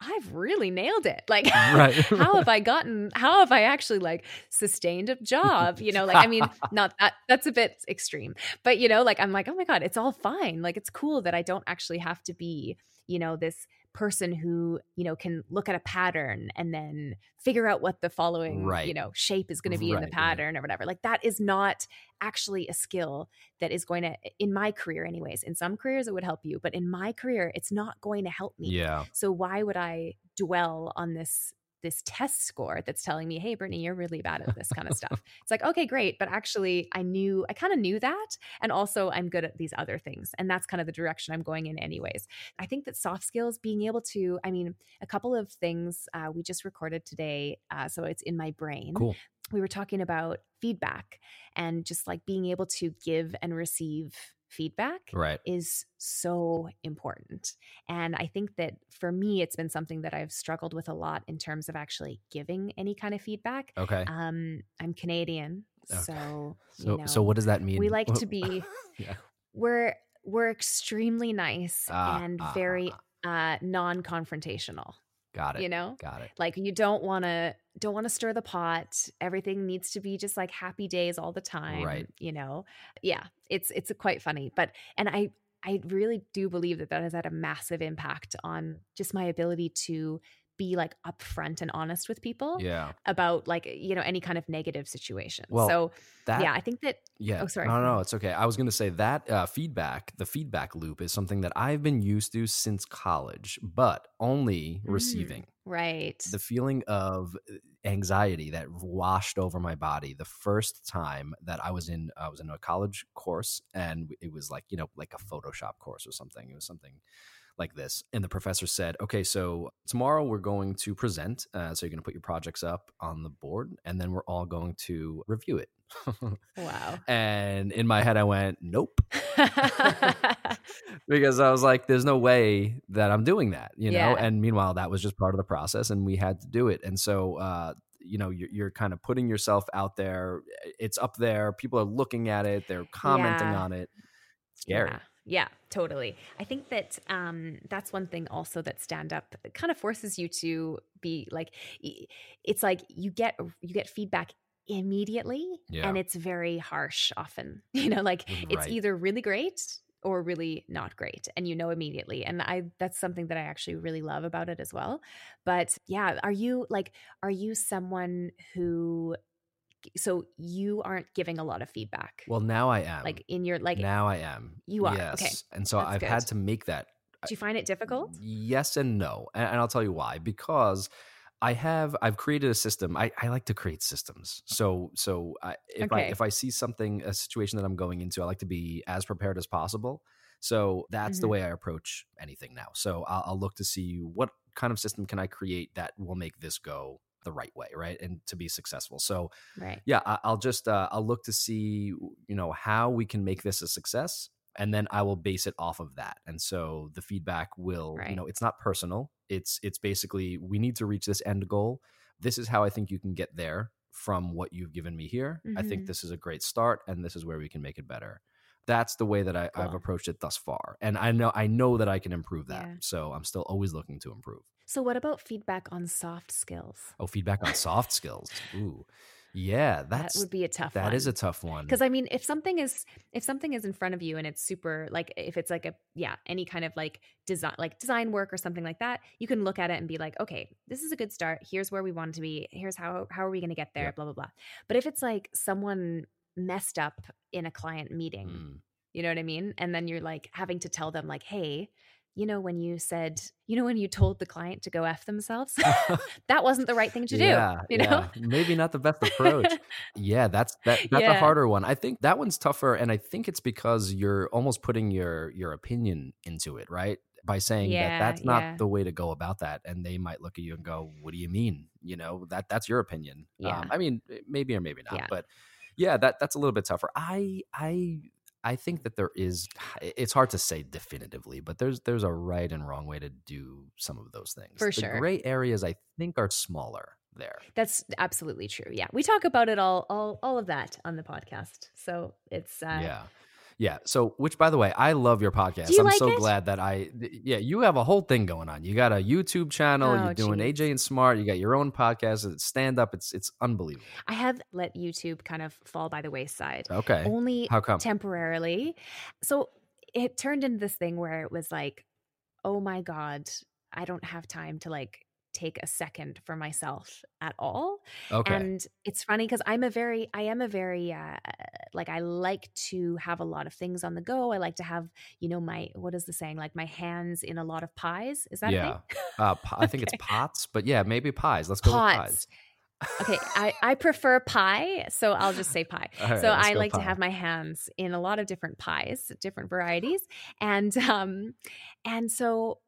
Speaker 1: I've really nailed it. Like, right. [LAUGHS] how have I gotten, how have I actually like sustained a job? You know, like, I mean, [LAUGHS] not that, that's a bit extreme, but you know, like, I'm like, oh my God, it's all fine. Like, it's cool that I don't actually have to be, you know, this person who you know can look at a pattern and then figure out what the following right. you know shape is going to be right, in the pattern right. or whatever like that is not actually a skill that is going to in my career anyways in some careers it would help you but in my career it's not going to help me
Speaker 2: yeah
Speaker 1: so why would i dwell on this this test score that's telling me, hey, Brittni, you're really bad at this kind of [LAUGHS] stuff. It's like, okay, great. But actually, I knew, I kind of knew that. And also, I'm good at these other things. And that's kind of the direction I'm going in, anyways. I think that soft skills, being able to, I mean, a couple of things uh, we just recorded today. Uh, so it's in my brain.
Speaker 2: Cool.
Speaker 1: We were talking about feedback and just like being able to give and receive feedback
Speaker 2: right.
Speaker 1: is so important. And I think that for me, it's been something that I've struggled with a lot in terms of actually giving any kind of feedback.
Speaker 2: Okay.
Speaker 1: Um, I'm Canadian, okay. so
Speaker 2: so you know, so what does that mean?
Speaker 1: We like to [LAUGHS] be. yeah. We're we're extremely nice uh, and uh, very uh, non-confrontational.
Speaker 2: Got it.
Speaker 1: You know?
Speaker 2: Got it.
Speaker 1: Like you don't want to don't want to stir the pot. Everything needs to be just like happy days all the time.
Speaker 2: Right.
Speaker 1: You know? Yeah. It's it's quite funny. But and I I really do believe that that has had a massive impact on just my ability to be like upfront and honest with people
Speaker 2: yeah.
Speaker 1: about like you know any kind of negative situation.
Speaker 2: Well,
Speaker 1: so
Speaker 2: that,
Speaker 1: yeah, I think that
Speaker 2: yeah.
Speaker 1: Oh, sorry.
Speaker 2: No, no, it's okay. I was going to say that uh, feedback, the feedback loop, is something that I've been used to since college, but only mm, receiving.
Speaker 1: Right.
Speaker 2: The feeling of uh, anxiety that washed over my body the first time that I was in I was in a college course and it was like you know like a Photoshop course or something. It was something like this. And the professor said, okay, so tomorrow we're going to present. Uh, so you're going to put your projects up on the board and then we're all going to review it. [LAUGHS]
Speaker 1: wow.
Speaker 2: And in my head, I went, nope. [LAUGHS] because I was like, there's no way that I'm doing that, you know? And meanwhile, that was just part of the process and we had to do it. And so, uh, you know you're, you're, kind of putting yourself out there it's up there people are looking at it they're commenting yeah. on it scary
Speaker 1: yeah. Yeah, totally. I think that um, that's one thing also that stand up kind of forces you to be like, it's like you get you get feedback immediately, yeah. and it's very harsh often. [LAUGHS] You know, like right. it's either really great or really not great and you know immediately and i that's something that i actually really love about it as well but yeah are you like are you someone who so you aren't giving a lot of feedback.
Speaker 2: Well, now I am.
Speaker 1: Like in your like
Speaker 2: now I am.
Speaker 1: You are
Speaker 2: yes.
Speaker 1: okay.
Speaker 2: And so
Speaker 1: That's
Speaker 2: I've
Speaker 1: good.
Speaker 2: had to make that.
Speaker 1: Do you find it difficult?
Speaker 2: Yes and no, and, and I'll tell you why. Because I have I've created a system. I, I like to create systems. So so I, if okay. I if I see something a situation that I'm going into, I like to be as prepared as possible. So that's mm-hmm. the way I approach anything now. So I'll, I'll look to see what kind of system can I create that will make this go the right way right and to be successful so
Speaker 1: right
Speaker 2: yeah I, will just uh, i'll look to see you know how we can make this a success and then i will base it off of that and so the feedback will right. you know it's not personal it's it's basically we need to reach this end goal this is how i think you can get there from what you've given me here mm-hmm. i think mm-hmm. this is a great start and this is where we can make it better that's the way that I, have approached it thus far and i know i know that i can improve that yeah. so i'm still always looking to improve
Speaker 1: so, what about feedback on soft skills?
Speaker 2: Oh, feedback on soft skills. Ooh. Yeah, that's
Speaker 1: that would be a tough
Speaker 2: That
Speaker 1: one.
Speaker 2: is a tough one.
Speaker 1: Because I mean, if something is if something is in front of you and it's super like if it's like a yeah, any kind of like design like design work or something like that, you can look at it and be like, okay, this is a good start. Here's where we want to be. Here's how how are we going to get there, yeah. blah blah blah. But if it's like someone messed up in a client meeting, mm. you know what I mean? And then you're like having to tell them like, "Hey, you know, when you said, you know, when you told the client to go F themselves, [LAUGHS] [LAUGHS] that wasn't the right thing to do.
Speaker 2: Yeah,
Speaker 1: you know,
Speaker 2: yeah. maybe not the best approach. [LAUGHS] yeah, that's that that's yeah. a harder one. I think that one's tougher, and I think it's because you're almost putting your your opinion into it, right? By saying
Speaker 1: yeah,
Speaker 2: that that's not the way to go about that, and they might look at you and go, "What do you mean? You know that that's your opinion."
Speaker 1: Yeah. Um,
Speaker 2: I mean, maybe or maybe not, but yeah, that that's a little bit tougher. I I I think that there is it's hard to say definitively, but there's there's a right and wrong way to do some of those things.
Speaker 1: For
Speaker 2: the
Speaker 1: sure.
Speaker 2: Gray areas I think are smaller there.
Speaker 1: That's absolutely true. Yeah. We talk about it all all all of that on the podcast. So it's uh
Speaker 2: Yeah. Yeah. So, which by the way, I love your podcast.
Speaker 1: You
Speaker 2: I'm
Speaker 1: like
Speaker 2: so
Speaker 1: it?
Speaker 2: glad that I, yeah, you have a whole thing going on. You got a YouTube channel.
Speaker 1: Oh,
Speaker 2: you're doing
Speaker 1: geez.
Speaker 2: AJ and Smart. You got your own podcast. It's stand up. It's it's unbelievable.
Speaker 1: I have let YouTube kind of fall by the wayside.
Speaker 2: Okay.
Speaker 1: Only
Speaker 2: How come?
Speaker 1: temporarily. So it turned into this thing where it was like, oh my God, I don't have time to like take a second for myself at all.
Speaker 2: Okay.
Speaker 1: And it's funny because I'm a very, I am a very, uh, like, I like to have a lot of things on the go. I like to have, you know, my, what is the saying? Like my hands in a lot of pies. Is that
Speaker 2: yeah. Uh, po- [LAUGHS] I think it's pots, but yeah, maybe pies. Let's go with
Speaker 1: Pots.
Speaker 2: pies.
Speaker 1: Okay. [LAUGHS] I, I prefer pie. So I'll just say pie.
Speaker 2: Right,
Speaker 1: so I like to have my hands in a lot of different pies, different varieties. And, um, and so,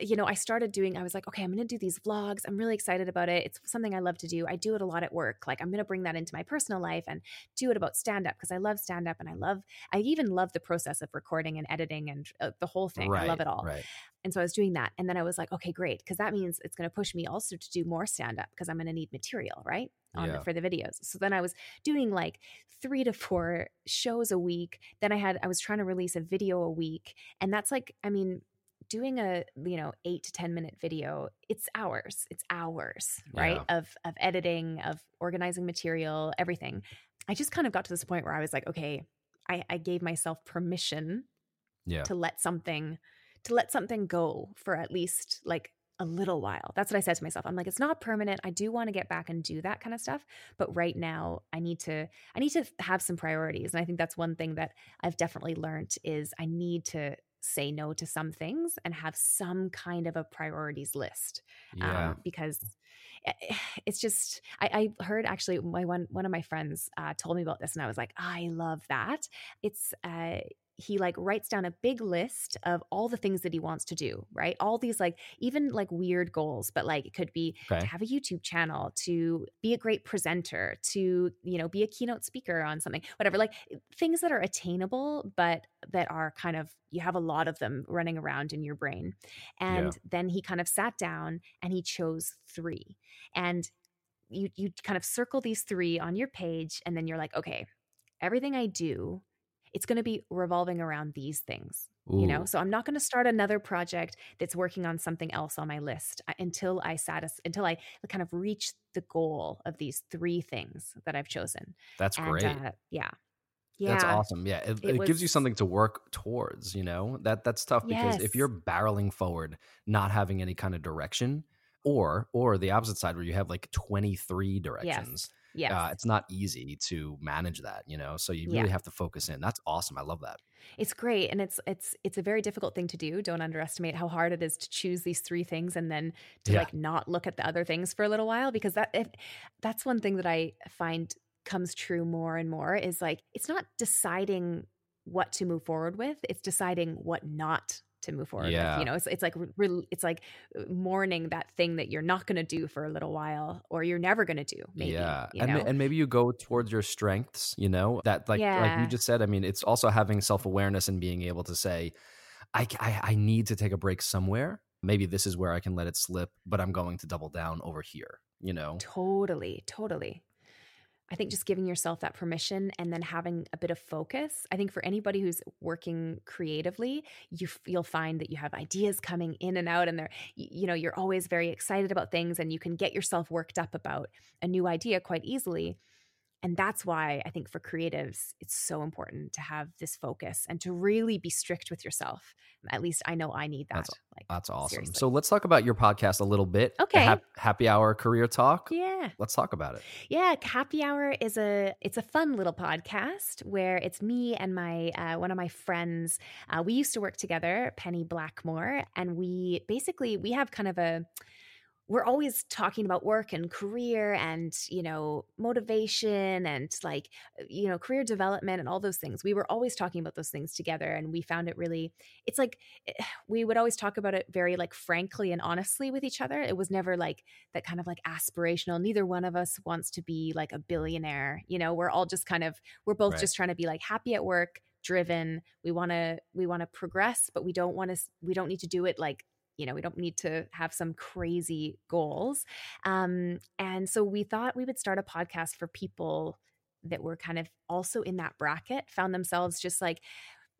Speaker 1: you know, I started doing, I was like, okay, I'm going to do these vlogs. I'm really excited about it. It's something I love to do. I do it a lot at work. Like, I'm going to bring that into my personal life and do it about stand up because I love stand up and I love, I even love the process of recording and editing and uh, the whole thing.
Speaker 2: Right.
Speaker 1: I love it all.
Speaker 2: Right.
Speaker 1: And so I was doing that. And then I was like, okay, great. Because that means it's going to push me also to do more stand up because I'm going to need material, right? On
Speaker 2: Yeah.
Speaker 1: for the videos. So then I was doing like three to four shows a week. Then I had, I was trying to release a video a week. And that's like, I mean, doing a you know eight to ten minute video it's hours it's hours right of of editing of organizing material everything i just kind of got to this point where i was like okay i i gave myself permission
Speaker 2: Yeah.
Speaker 1: to let something to let something go for at least like a little while. That's what I said to myself. I'm like it's not permanent. I do want to get back and do that kind of stuff, but right now I need to I need to have some priorities. And I think that's one thing that I've definitely learned is I need to say no to some things and have some kind of a priorities list
Speaker 2: Yeah.
Speaker 1: um, because it's just I, I heard actually my one one of my friends uh, told me about this and I was like I love that it's uh, he like writes down a big list of all the things that he wants to do right all these like even like weird goals but like it could be
Speaker 2: okay.
Speaker 1: to have a YouTube channel, to be a great presenter, to, you know, be a keynote speaker on something, whatever, like eh, things that are attainable, but that are kind of, you have a lot of them running around in your brain. And
Speaker 2: Yeah.
Speaker 1: then he kind of sat down and he chose three. And you, you kind of circle these three on your page. And then you're like, okay, everything I do, it's going to be revolving around these things you know? So i'm not going to start another project that's working on something else on my list uh, until i satis- until i kind of reach the goal of these three things that i've chosen.
Speaker 2: That's
Speaker 1: and
Speaker 2: great.
Speaker 1: uh, yeah. Yeah.
Speaker 2: That's awesome. Yeah, it,
Speaker 1: It
Speaker 2: it gives you something to work towards. You know? That that's tough because if you're barreling forward, not having any kind of direction, or or the opposite side where you have like 23 directions,
Speaker 1: yes
Speaker 2: uh, it's not easy to manage that. You know, so you
Speaker 1: Yeah.
Speaker 2: really have to focus in. That's awesome. I love that.
Speaker 1: it's great and it's it's it's a very difficult thing to do don't underestimate how hard it is to choose these three things and then to
Speaker 2: Yeah.
Speaker 1: like not look at the other things for a little while because that if, that's one thing that i find comes true more and more is like it's not deciding what to move forward with it's deciding what not to move forward
Speaker 2: Yeah.
Speaker 1: with you know it's, it's like re- it's like uh, mourning that thing that you're not going to do for a little while or you're never going to do maybe
Speaker 2: yeah,
Speaker 1: you
Speaker 2: and
Speaker 1: know
Speaker 2: and maybe you go towards your strengths. You know that like like you just said. I mean, it's also having self awareness and being able to say, I I need to take a break somewhere. Maybe this is where I can let it slip, but I'm going to double down over here. You know.
Speaker 1: Totally, totally. I think just giving yourself that permission and then having a bit of focus. I think for anybody who's working creatively, you you'll find that you have ideas coming in and out and they're you know, you're always very excited about things and you can get yourself worked up about a new idea quite easily. And that's why I think for creatives, it's so important to have this focus and to really be strict with yourself. At least I know I need that.
Speaker 2: That's-
Speaker 1: like,
Speaker 2: That's awesome.
Speaker 1: Seriously.
Speaker 2: So let's talk about your podcast a little bit.
Speaker 1: Okay.
Speaker 2: Hap- happy Hour Career Talk.
Speaker 1: yeah.
Speaker 2: Let's talk about it.
Speaker 1: Yeah, Happy Hour is a it's a fun little podcast where it's me and my uh, one of my friends. Uh, we used to work together, Penny Blackmore, and we basically we have kind of a we're always talking about work and career and you know motivation and like you know career development and all those things. We were always talking about those things together and we found it really it's like eh, [SIGHS] we would always talk about it very like frankly and honestly with each other. It was never like that kind of like aspirational neither one of us wants to be like a billionaire. You know we're all just kind of we're both
Speaker 2: Right.
Speaker 1: just trying to be like happy at work driven. We want to we want to progress but we don't want to we don't need to do it like you know we don't need to have some crazy goals um and so we thought we would start a podcast for people that were kind of also in that bracket found themselves just like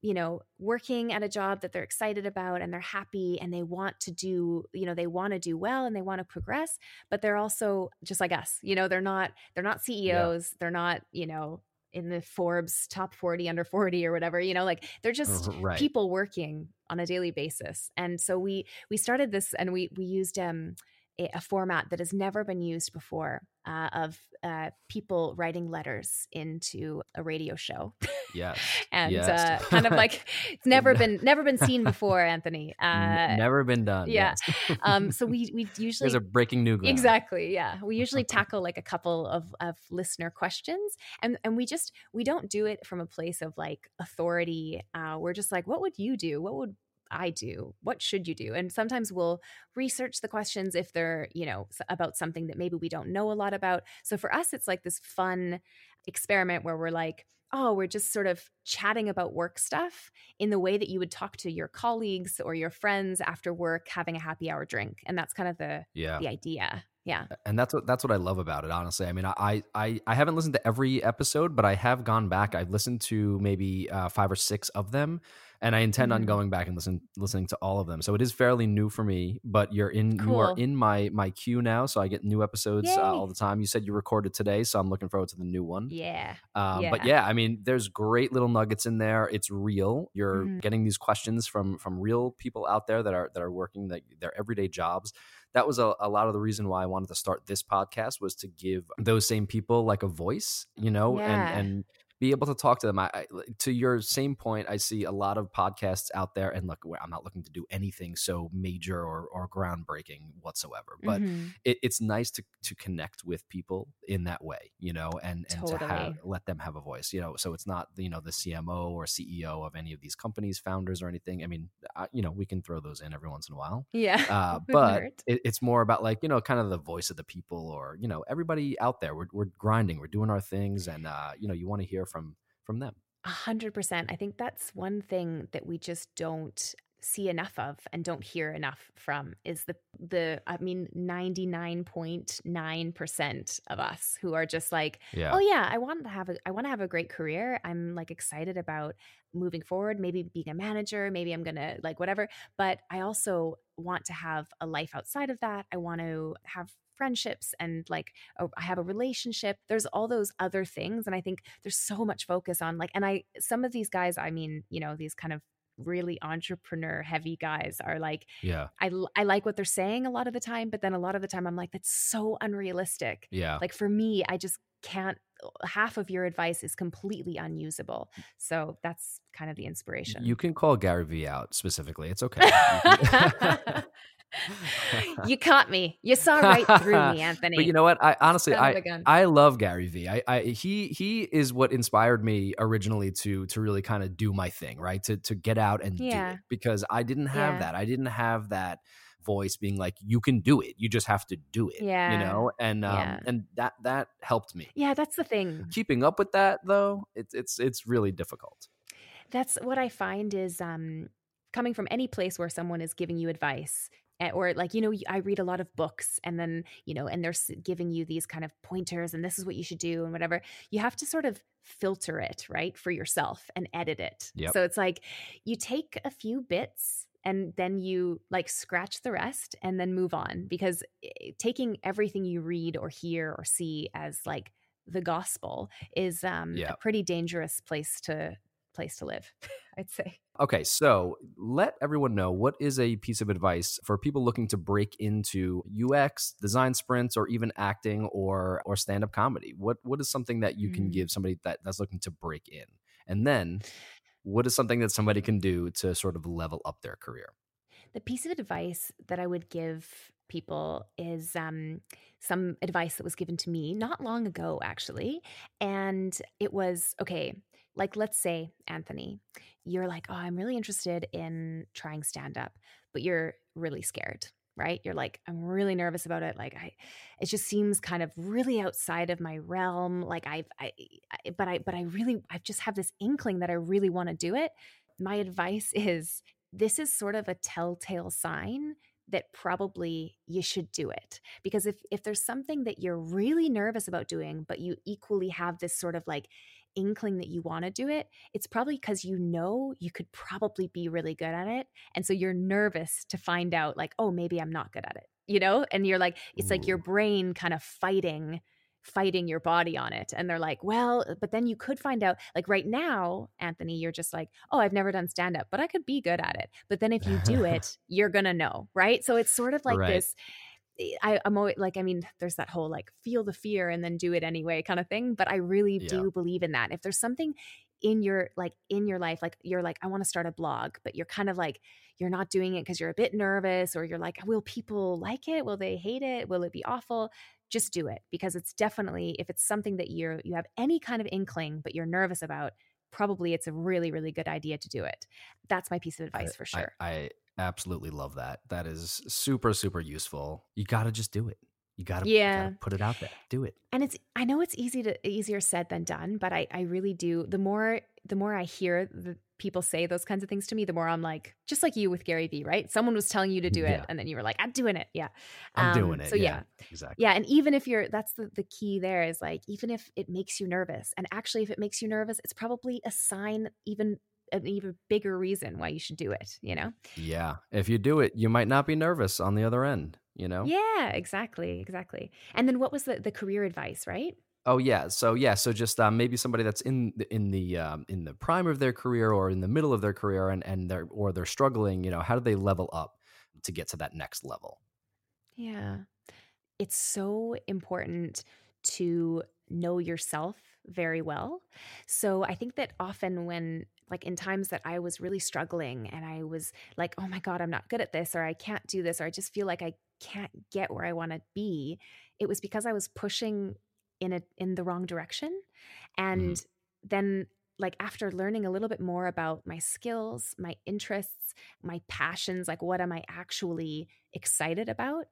Speaker 1: you know working at a job that they're excited about and they're happy and they want to do you know they want to do well and they want to progress but they're also just like us you know they're not they're not CEOs yeah. they're not you know in the Forbes top 40 under 40 or whatever you know like they're just right. people working on a daily basis and so we we started this and we we used um a, format that has never been used before uh, of uh, people writing letters into a radio show.
Speaker 2: Yes, [LAUGHS]
Speaker 1: and
Speaker 2: yes.
Speaker 1: Uh, kind of like [LAUGHS] it's never been never been [LAUGHS] seen before, Anthony.
Speaker 2: Uh, never been done.
Speaker 1: Yeah.
Speaker 2: Yes.
Speaker 1: um, so we we usually
Speaker 2: there's a breaking new ground.
Speaker 1: Exactly. Yeah. We usually tackle like a couple of of listener questions, and and we just we don't do it from a place of like authority. Uh, we're just like, what would you do? What would I do? What should you do? And sometimes we'll research the questions if they're, you know, about something that maybe we don't know a lot about. So for us, it's like this fun experiment where we're like, oh, we're just sort of chatting about work stuff in the way that you would talk to your colleagues or your friends after work, having a happy hour drink. And that's kind of the
Speaker 2: yeah.
Speaker 1: the idea. Yeah.
Speaker 2: And that's what that's what I love about it, honestly. I mean, I I I haven't listened to every episode, but I have gone back. I've listened to maybe uh, five or six of them and I intend mm-hmm. on going back and listen listening to all of them. So it is fairly new for me, but you're in cool. you are in my my queue now, so I get new episodes uh, all the time. You said you recorded today, so I'm looking forward to the new one.
Speaker 1: Yeah.
Speaker 2: Um,
Speaker 1: yeah.
Speaker 2: But yeah, I mean, there's great little nuggets in there. It's real. You're mm-hmm. getting these questions from from real people out there that are that are working that their everyday jobs that was a, a, lot of the reason why I wanted to start this podcast was to give those same people like a voice, you know,
Speaker 1: yeah.
Speaker 2: and and be able to talk to them. I, I, to your same point, I see a lot of podcasts out there, and look, I'm not looking to do anything so major or, or groundbreaking whatsoever, but
Speaker 1: mm-hmm.
Speaker 2: it, it's nice to to connect with people in that way, you know, and and
Speaker 1: totally.
Speaker 2: to have, let them have a voice, you know. So it's not you know the CMO or CEO of any of these companies, founders or anything. I mean, I, you know, we can throw those in every once in a while,
Speaker 1: yeah,
Speaker 2: uh, [LAUGHS] but it, it's more about like you know, kind of the voice of the people, or you know, everybody out there. We're we're grinding, we're doing our things, and uh, you know, you want to hear from from them.
Speaker 1: A hundred percent. I think that's one thing that we just don't see enough of and don't hear enough from is the the I mean 99.9% of us who are just like oh,
Speaker 2: yeah.
Speaker 1: oh yeah I want to have a I want to have a great career I'm like excited about moving forward maybe being a manager maybe I'm going to like whatever but I also want to have a life outside of that I want to have friendships and like oh, I have a relationship. There's all those other things. And I think there's so much focus on like, and I, some of these guys, I mean, you know, these kind of really entrepreneur heavy guys are like
Speaker 2: yeah.
Speaker 1: I, I like what they're saying a lot of the time but then a lot of the time i'm like that's so unrealistic.
Speaker 2: Yeah.
Speaker 1: Like for me i just can't uh, half of your advice is completely unusable. So that's kind of the inspiration.
Speaker 2: you can call gary vee out specifically. It's okay [LAUGHS] [LAUGHS] [LAUGHS]
Speaker 1: you caught me. You saw right through me, [LAUGHS] Anthony.
Speaker 2: But you know what? I honestly, I I love Gary Vee. I, I he he is what inspired me originally to to really kind of do my thing, right? To to get out and
Speaker 1: yeah.
Speaker 2: do it because I didn't have
Speaker 1: yeah.
Speaker 2: that. I didn't have that voice being like you can do it you just have to do it
Speaker 1: yeah
Speaker 2: you know and um
Speaker 1: yeah.
Speaker 2: and that that helped me
Speaker 1: yeah that's the thing
Speaker 2: keeping up with that though it's it's it's really difficult
Speaker 1: that's what i find is um coming from any place where someone is giving you advice or like you know i read a lot of books and then you know and they're giving you these kind of pointers and this is what you should do and whatever you have to sort of filter it right for yourself and edit it
Speaker 2: yep.
Speaker 1: so it's like you take a few bits and then you like scratch the rest and then move on because eh, taking everything you read or hear or see as like the gospel is um,
Speaker 2: yeah.
Speaker 1: a pretty dangerous place to place to live [LAUGHS] i'd say
Speaker 2: Okay, so let everyone know what is a piece of advice for people looking to break into UX, design sprints, or even acting or or stand up comedy. What what is something that you can mm. give somebody that, that's looking to break in, and then what is something that somebody can do to sort of level up their career?
Speaker 1: The piece of advice that I would give people is um, some advice that was given to me not long ago, actually, and it was okay. Like, let's say, Anthony, you're like, oh, I'm really interested in trying stand up, but you're really scared, right? You're like, I'm really nervous about it. Like, I, it just seems kind of really outside of my realm. Like, I've, I, I but I, but I really, I just have this inkling that I really want to do it. My advice [LAUGHS] is this is sort of a telltale sign that probably you should do it because if if there's something that you're really nervous about doing but you equally have this sort of like inkling that you want to do it it's probably because you know you could probably be really good at it and so you're nervous to find out like oh maybe i'm not good at it you know and you're like it's like your brain kind of fighting fighting your body on it. And they're like, well, but then you could find out, like right now, Anthony, you're just like, oh, I've never done stand up, but I could be good at it. But then if you do [LAUGHS] it, you're going to know. Right. So it's sort of like right. this. Eh, I, am always like, I mean, there's that whole like feel the fear and then do it anyway kind of thing. But I really yeah. do believe in that. If there's something in your like in your life like you're like i want to start a blog but you're kind of like you're not doing it because you're a bit nervous or you're like will people like it will they hate it will it be awful just do it because it's definitely if it's something that you're you have any kind of inkling but you're nervous about probably it's a really really good idea to do it that's my piece of advice
Speaker 2: I,
Speaker 1: for sure
Speaker 2: I, I absolutely love that that is super super useful you got to just do it you gotta, yeah. gotta put it out there do it
Speaker 1: and it's i know it's easy to easier said than done but i i really do the more the more i hear the people say those kinds of things to me, the more I'm like, just like you with Gary Vee, right? Someone was telling you to do it, yeah. and then you were like, I'm doing it. Yeah.
Speaker 2: I'm um, doing it. So, yeah, yeah, exactly.
Speaker 1: Yeah. And even if you're, that's the, the key there is like, even if it makes you nervous, and actually, if it makes you nervous, it's probably a sign, even an even bigger reason why you should do it, you know?
Speaker 2: Yeah. If you do it, you might not be nervous on the other end, you know?
Speaker 1: Yeah, exactly. Exactly. And then what was the, the career advice, right?
Speaker 2: Oh yeah, so yeah, so just um, maybe somebody that's in the, in the um, in the prime of their career or in the middle of their career and and they're or they're struggling. You know, how do they level up to get to that next level?
Speaker 1: Yeah, it's so important to know yourself very well. So I think that often when like in times that I was really struggling and I was like, oh my God, I'm not good at this, or I can't do this, or I just feel like I can't get where I want to be, it was because I was pushing in a in the wrong direction mm-hmm. and mm. then like after learning a little bit more about my skills my interests my passions like what am i actually excited about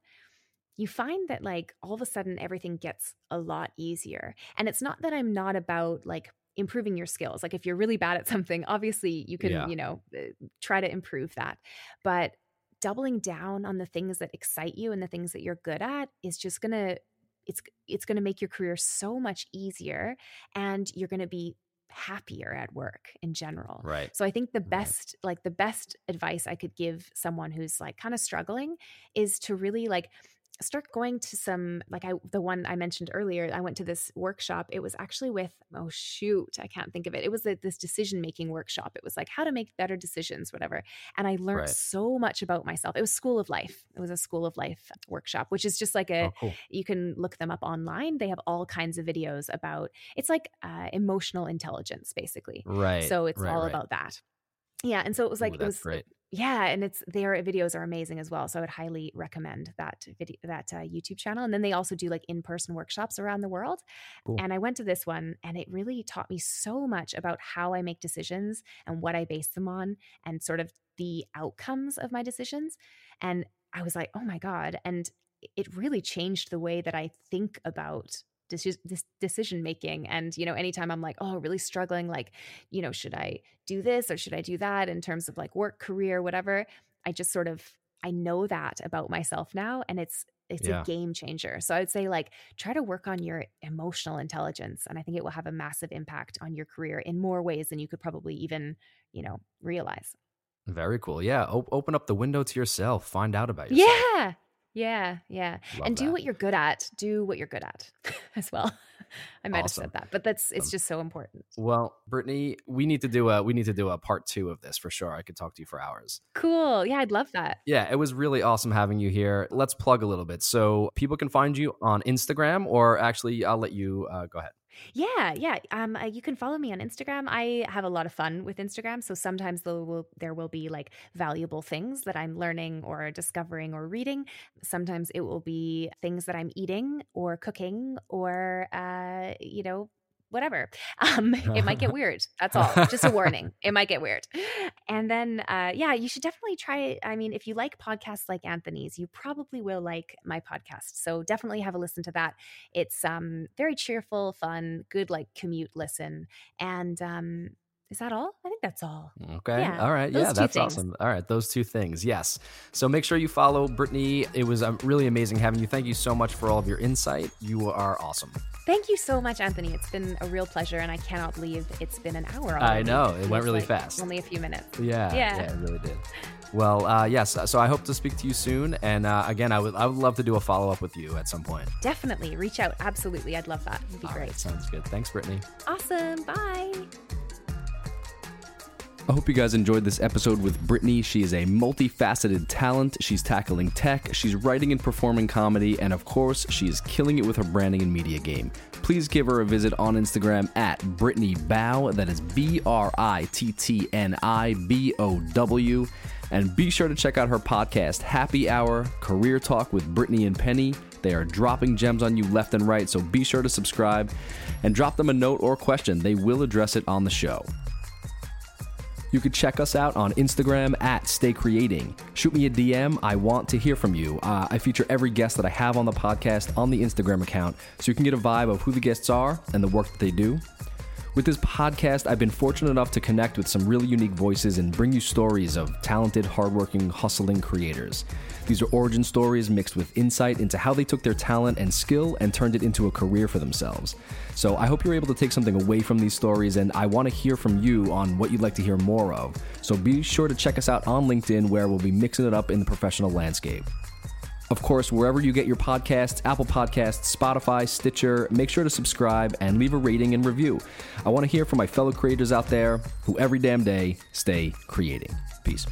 Speaker 1: you find that like all of a sudden everything gets a lot easier and it's not that i'm not about like improving your skills like if you're really bad at something obviously you can yeah. you know uh, try to improve that but doubling down on the things that excite you and the things that you're good at is just going to it's it's going to make your career so much easier and you're going to be happier at work in general.
Speaker 2: Right.
Speaker 1: So I think the best right. like the best advice I could give someone who's like kind of struggling is to really like start going to some like I the one I mentioned earlier. I went to this workshop. It was actually with oh shoot, I can't think of it. It was a, this decision making workshop. It was like how to make better decisions, whatever. And I learned right. so much about myself. It was School of Life. It was a School of Life workshop, which is just like a oh, cool. you can look them up online. They have all kinds of videos about. It's like uh, emotional intelligence, basically.
Speaker 2: Right.
Speaker 1: So it's
Speaker 2: right,
Speaker 1: all
Speaker 2: right.
Speaker 1: about that. Yeah, and so it was like
Speaker 2: Ooh,
Speaker 1: it was
Speaker 2: great
Speaker 1: yeah and it's their videos are amazing as well so i would highly recommend that video that uh, youtube channel and then they also do like in-person workshops around the world cool. and i went to this one and it really taught me so much about how i make decisions and what i base them on and sort of the outcomes of my decisions and i was like oh my god and it really changed the way that i think about this decision making and you know anytime i'm like oh really struggling like you know should i do this or should i do that in terms of like work career whatever i just sort of i know that about myself now and it's it's yeah. a game changer. So i would say like try to work on your emotional intelligence and i think it will have a massive impact on your career in more ways than you could probably even you know realize.
Speaker 2: Very cool. Yeah o- open up the window to yourself. Find out about yourself.
Speaker 1: Yeah yeah, yeah. Love and do that. what you're good at. Do what you're good at [LAUGHS] as well. I might awesome. have said that, but that's it's um, just so important.
Speaker 2: Well, Brittni, we need to do a we need to do a part two of this for sure. I could talk to you for hours.
Speaker 1: Cool. Yeah, I'd love that.
Speaker 2: Yeah, it was really awesome having you here. Let's plug a little bit. So people can find you on Instagram, or actually, I'll let you uh, go ahead.
Speaker 1: Yeah, yeah. Um, uh, you can follow me on Instagram. I have a lot of fun with Instagram, so sometimes there will there will be like valuable things that I'm learning or discovering or reading. Sometimes it will be things that I'm eating or cooking or uh, you know whatever. [LAUGHS] Um, it might get [LAUGHS] weird. That's all. Just a warning. It might get weird. [LAUGHS] And then, uh, yeah, you should definitely try it. I mean, if you like podcasts like Anthony's, you probably will like my podcast. So definitely have a listen to that. It's um, very cheerful, fun, good like commute listen. And um, is that all? I think that's all.
Speaker 3: Okay. Yeah, all right. Yeah, that's things. awesome. All right. Those two things. Yes. So make sure you follow Brittni. It was um, really amazing having you. Thank you so much for all of your insight. You are awesome.
Speaker 1: Thank you so much, Anthony. It's been a real pleasure, and I cannot believe it's been an hour. Already.
Speaker 3: I know. It went really like fast.
Speaker 1: Only a few minutes.
Speaker 3: Yeah. Yeah. Yeah, it really did. Well, uh, yes. So I hope to speak to you soon. And uh, again, I would I would love to do a follow up with you at some point.
Speaker 1: Definitely reach out. Absolutely, I'd love that. It'd be
Speaker 3: All
Speaker 1: great.
Speaker 3: Right, sounds good. Thanks, Brittni.
Speaker 1: Awesome. Bye.
Speaker 2: I hope you guys enjoyed this episode with Brittni. She is a multifaceted talent. She's tackling tech, she's writing and performing comedy, and of course, she is killing it with her branding and media game. Please give her a visit on Instagram at Brittni Bow. That is B R I T T N I B O W. And be sure to check out her podcast, Happy Hour Career Talk with Brittni and Penny. They are dropping gems on you left and right, so be sure to subscribe and drop them a note or question. They will address it on the show. You could check us out on Instagram at Stay Creating. Shoot me a DM. I want to hear from you. Uh, I feature every guest that I have on the podcast on the Instagram account so you can get a vibe of who the guests are and the work that they do. With this podcast, I've been fortunate enough to connect with some really unique voices and bring you stories of talented, hardworking, hustling creators. These are origin stories mixed with insight into how they took their talent and skill and turned it into a career for themselves. So I hope you're able to take something away from these stories, and I want to hear from you on what you'd like to hear more of. So be sure to check us out on LinkedIn, where we'll be mixing it up in the professional landscape. Of course, wherever you get your podcasts, Apple Podcasts, Spotify, Stitcher, make sure to subscribe and leave a rating and review. I want to hear from my fellow creators out there who every damn day stay creating. Peace.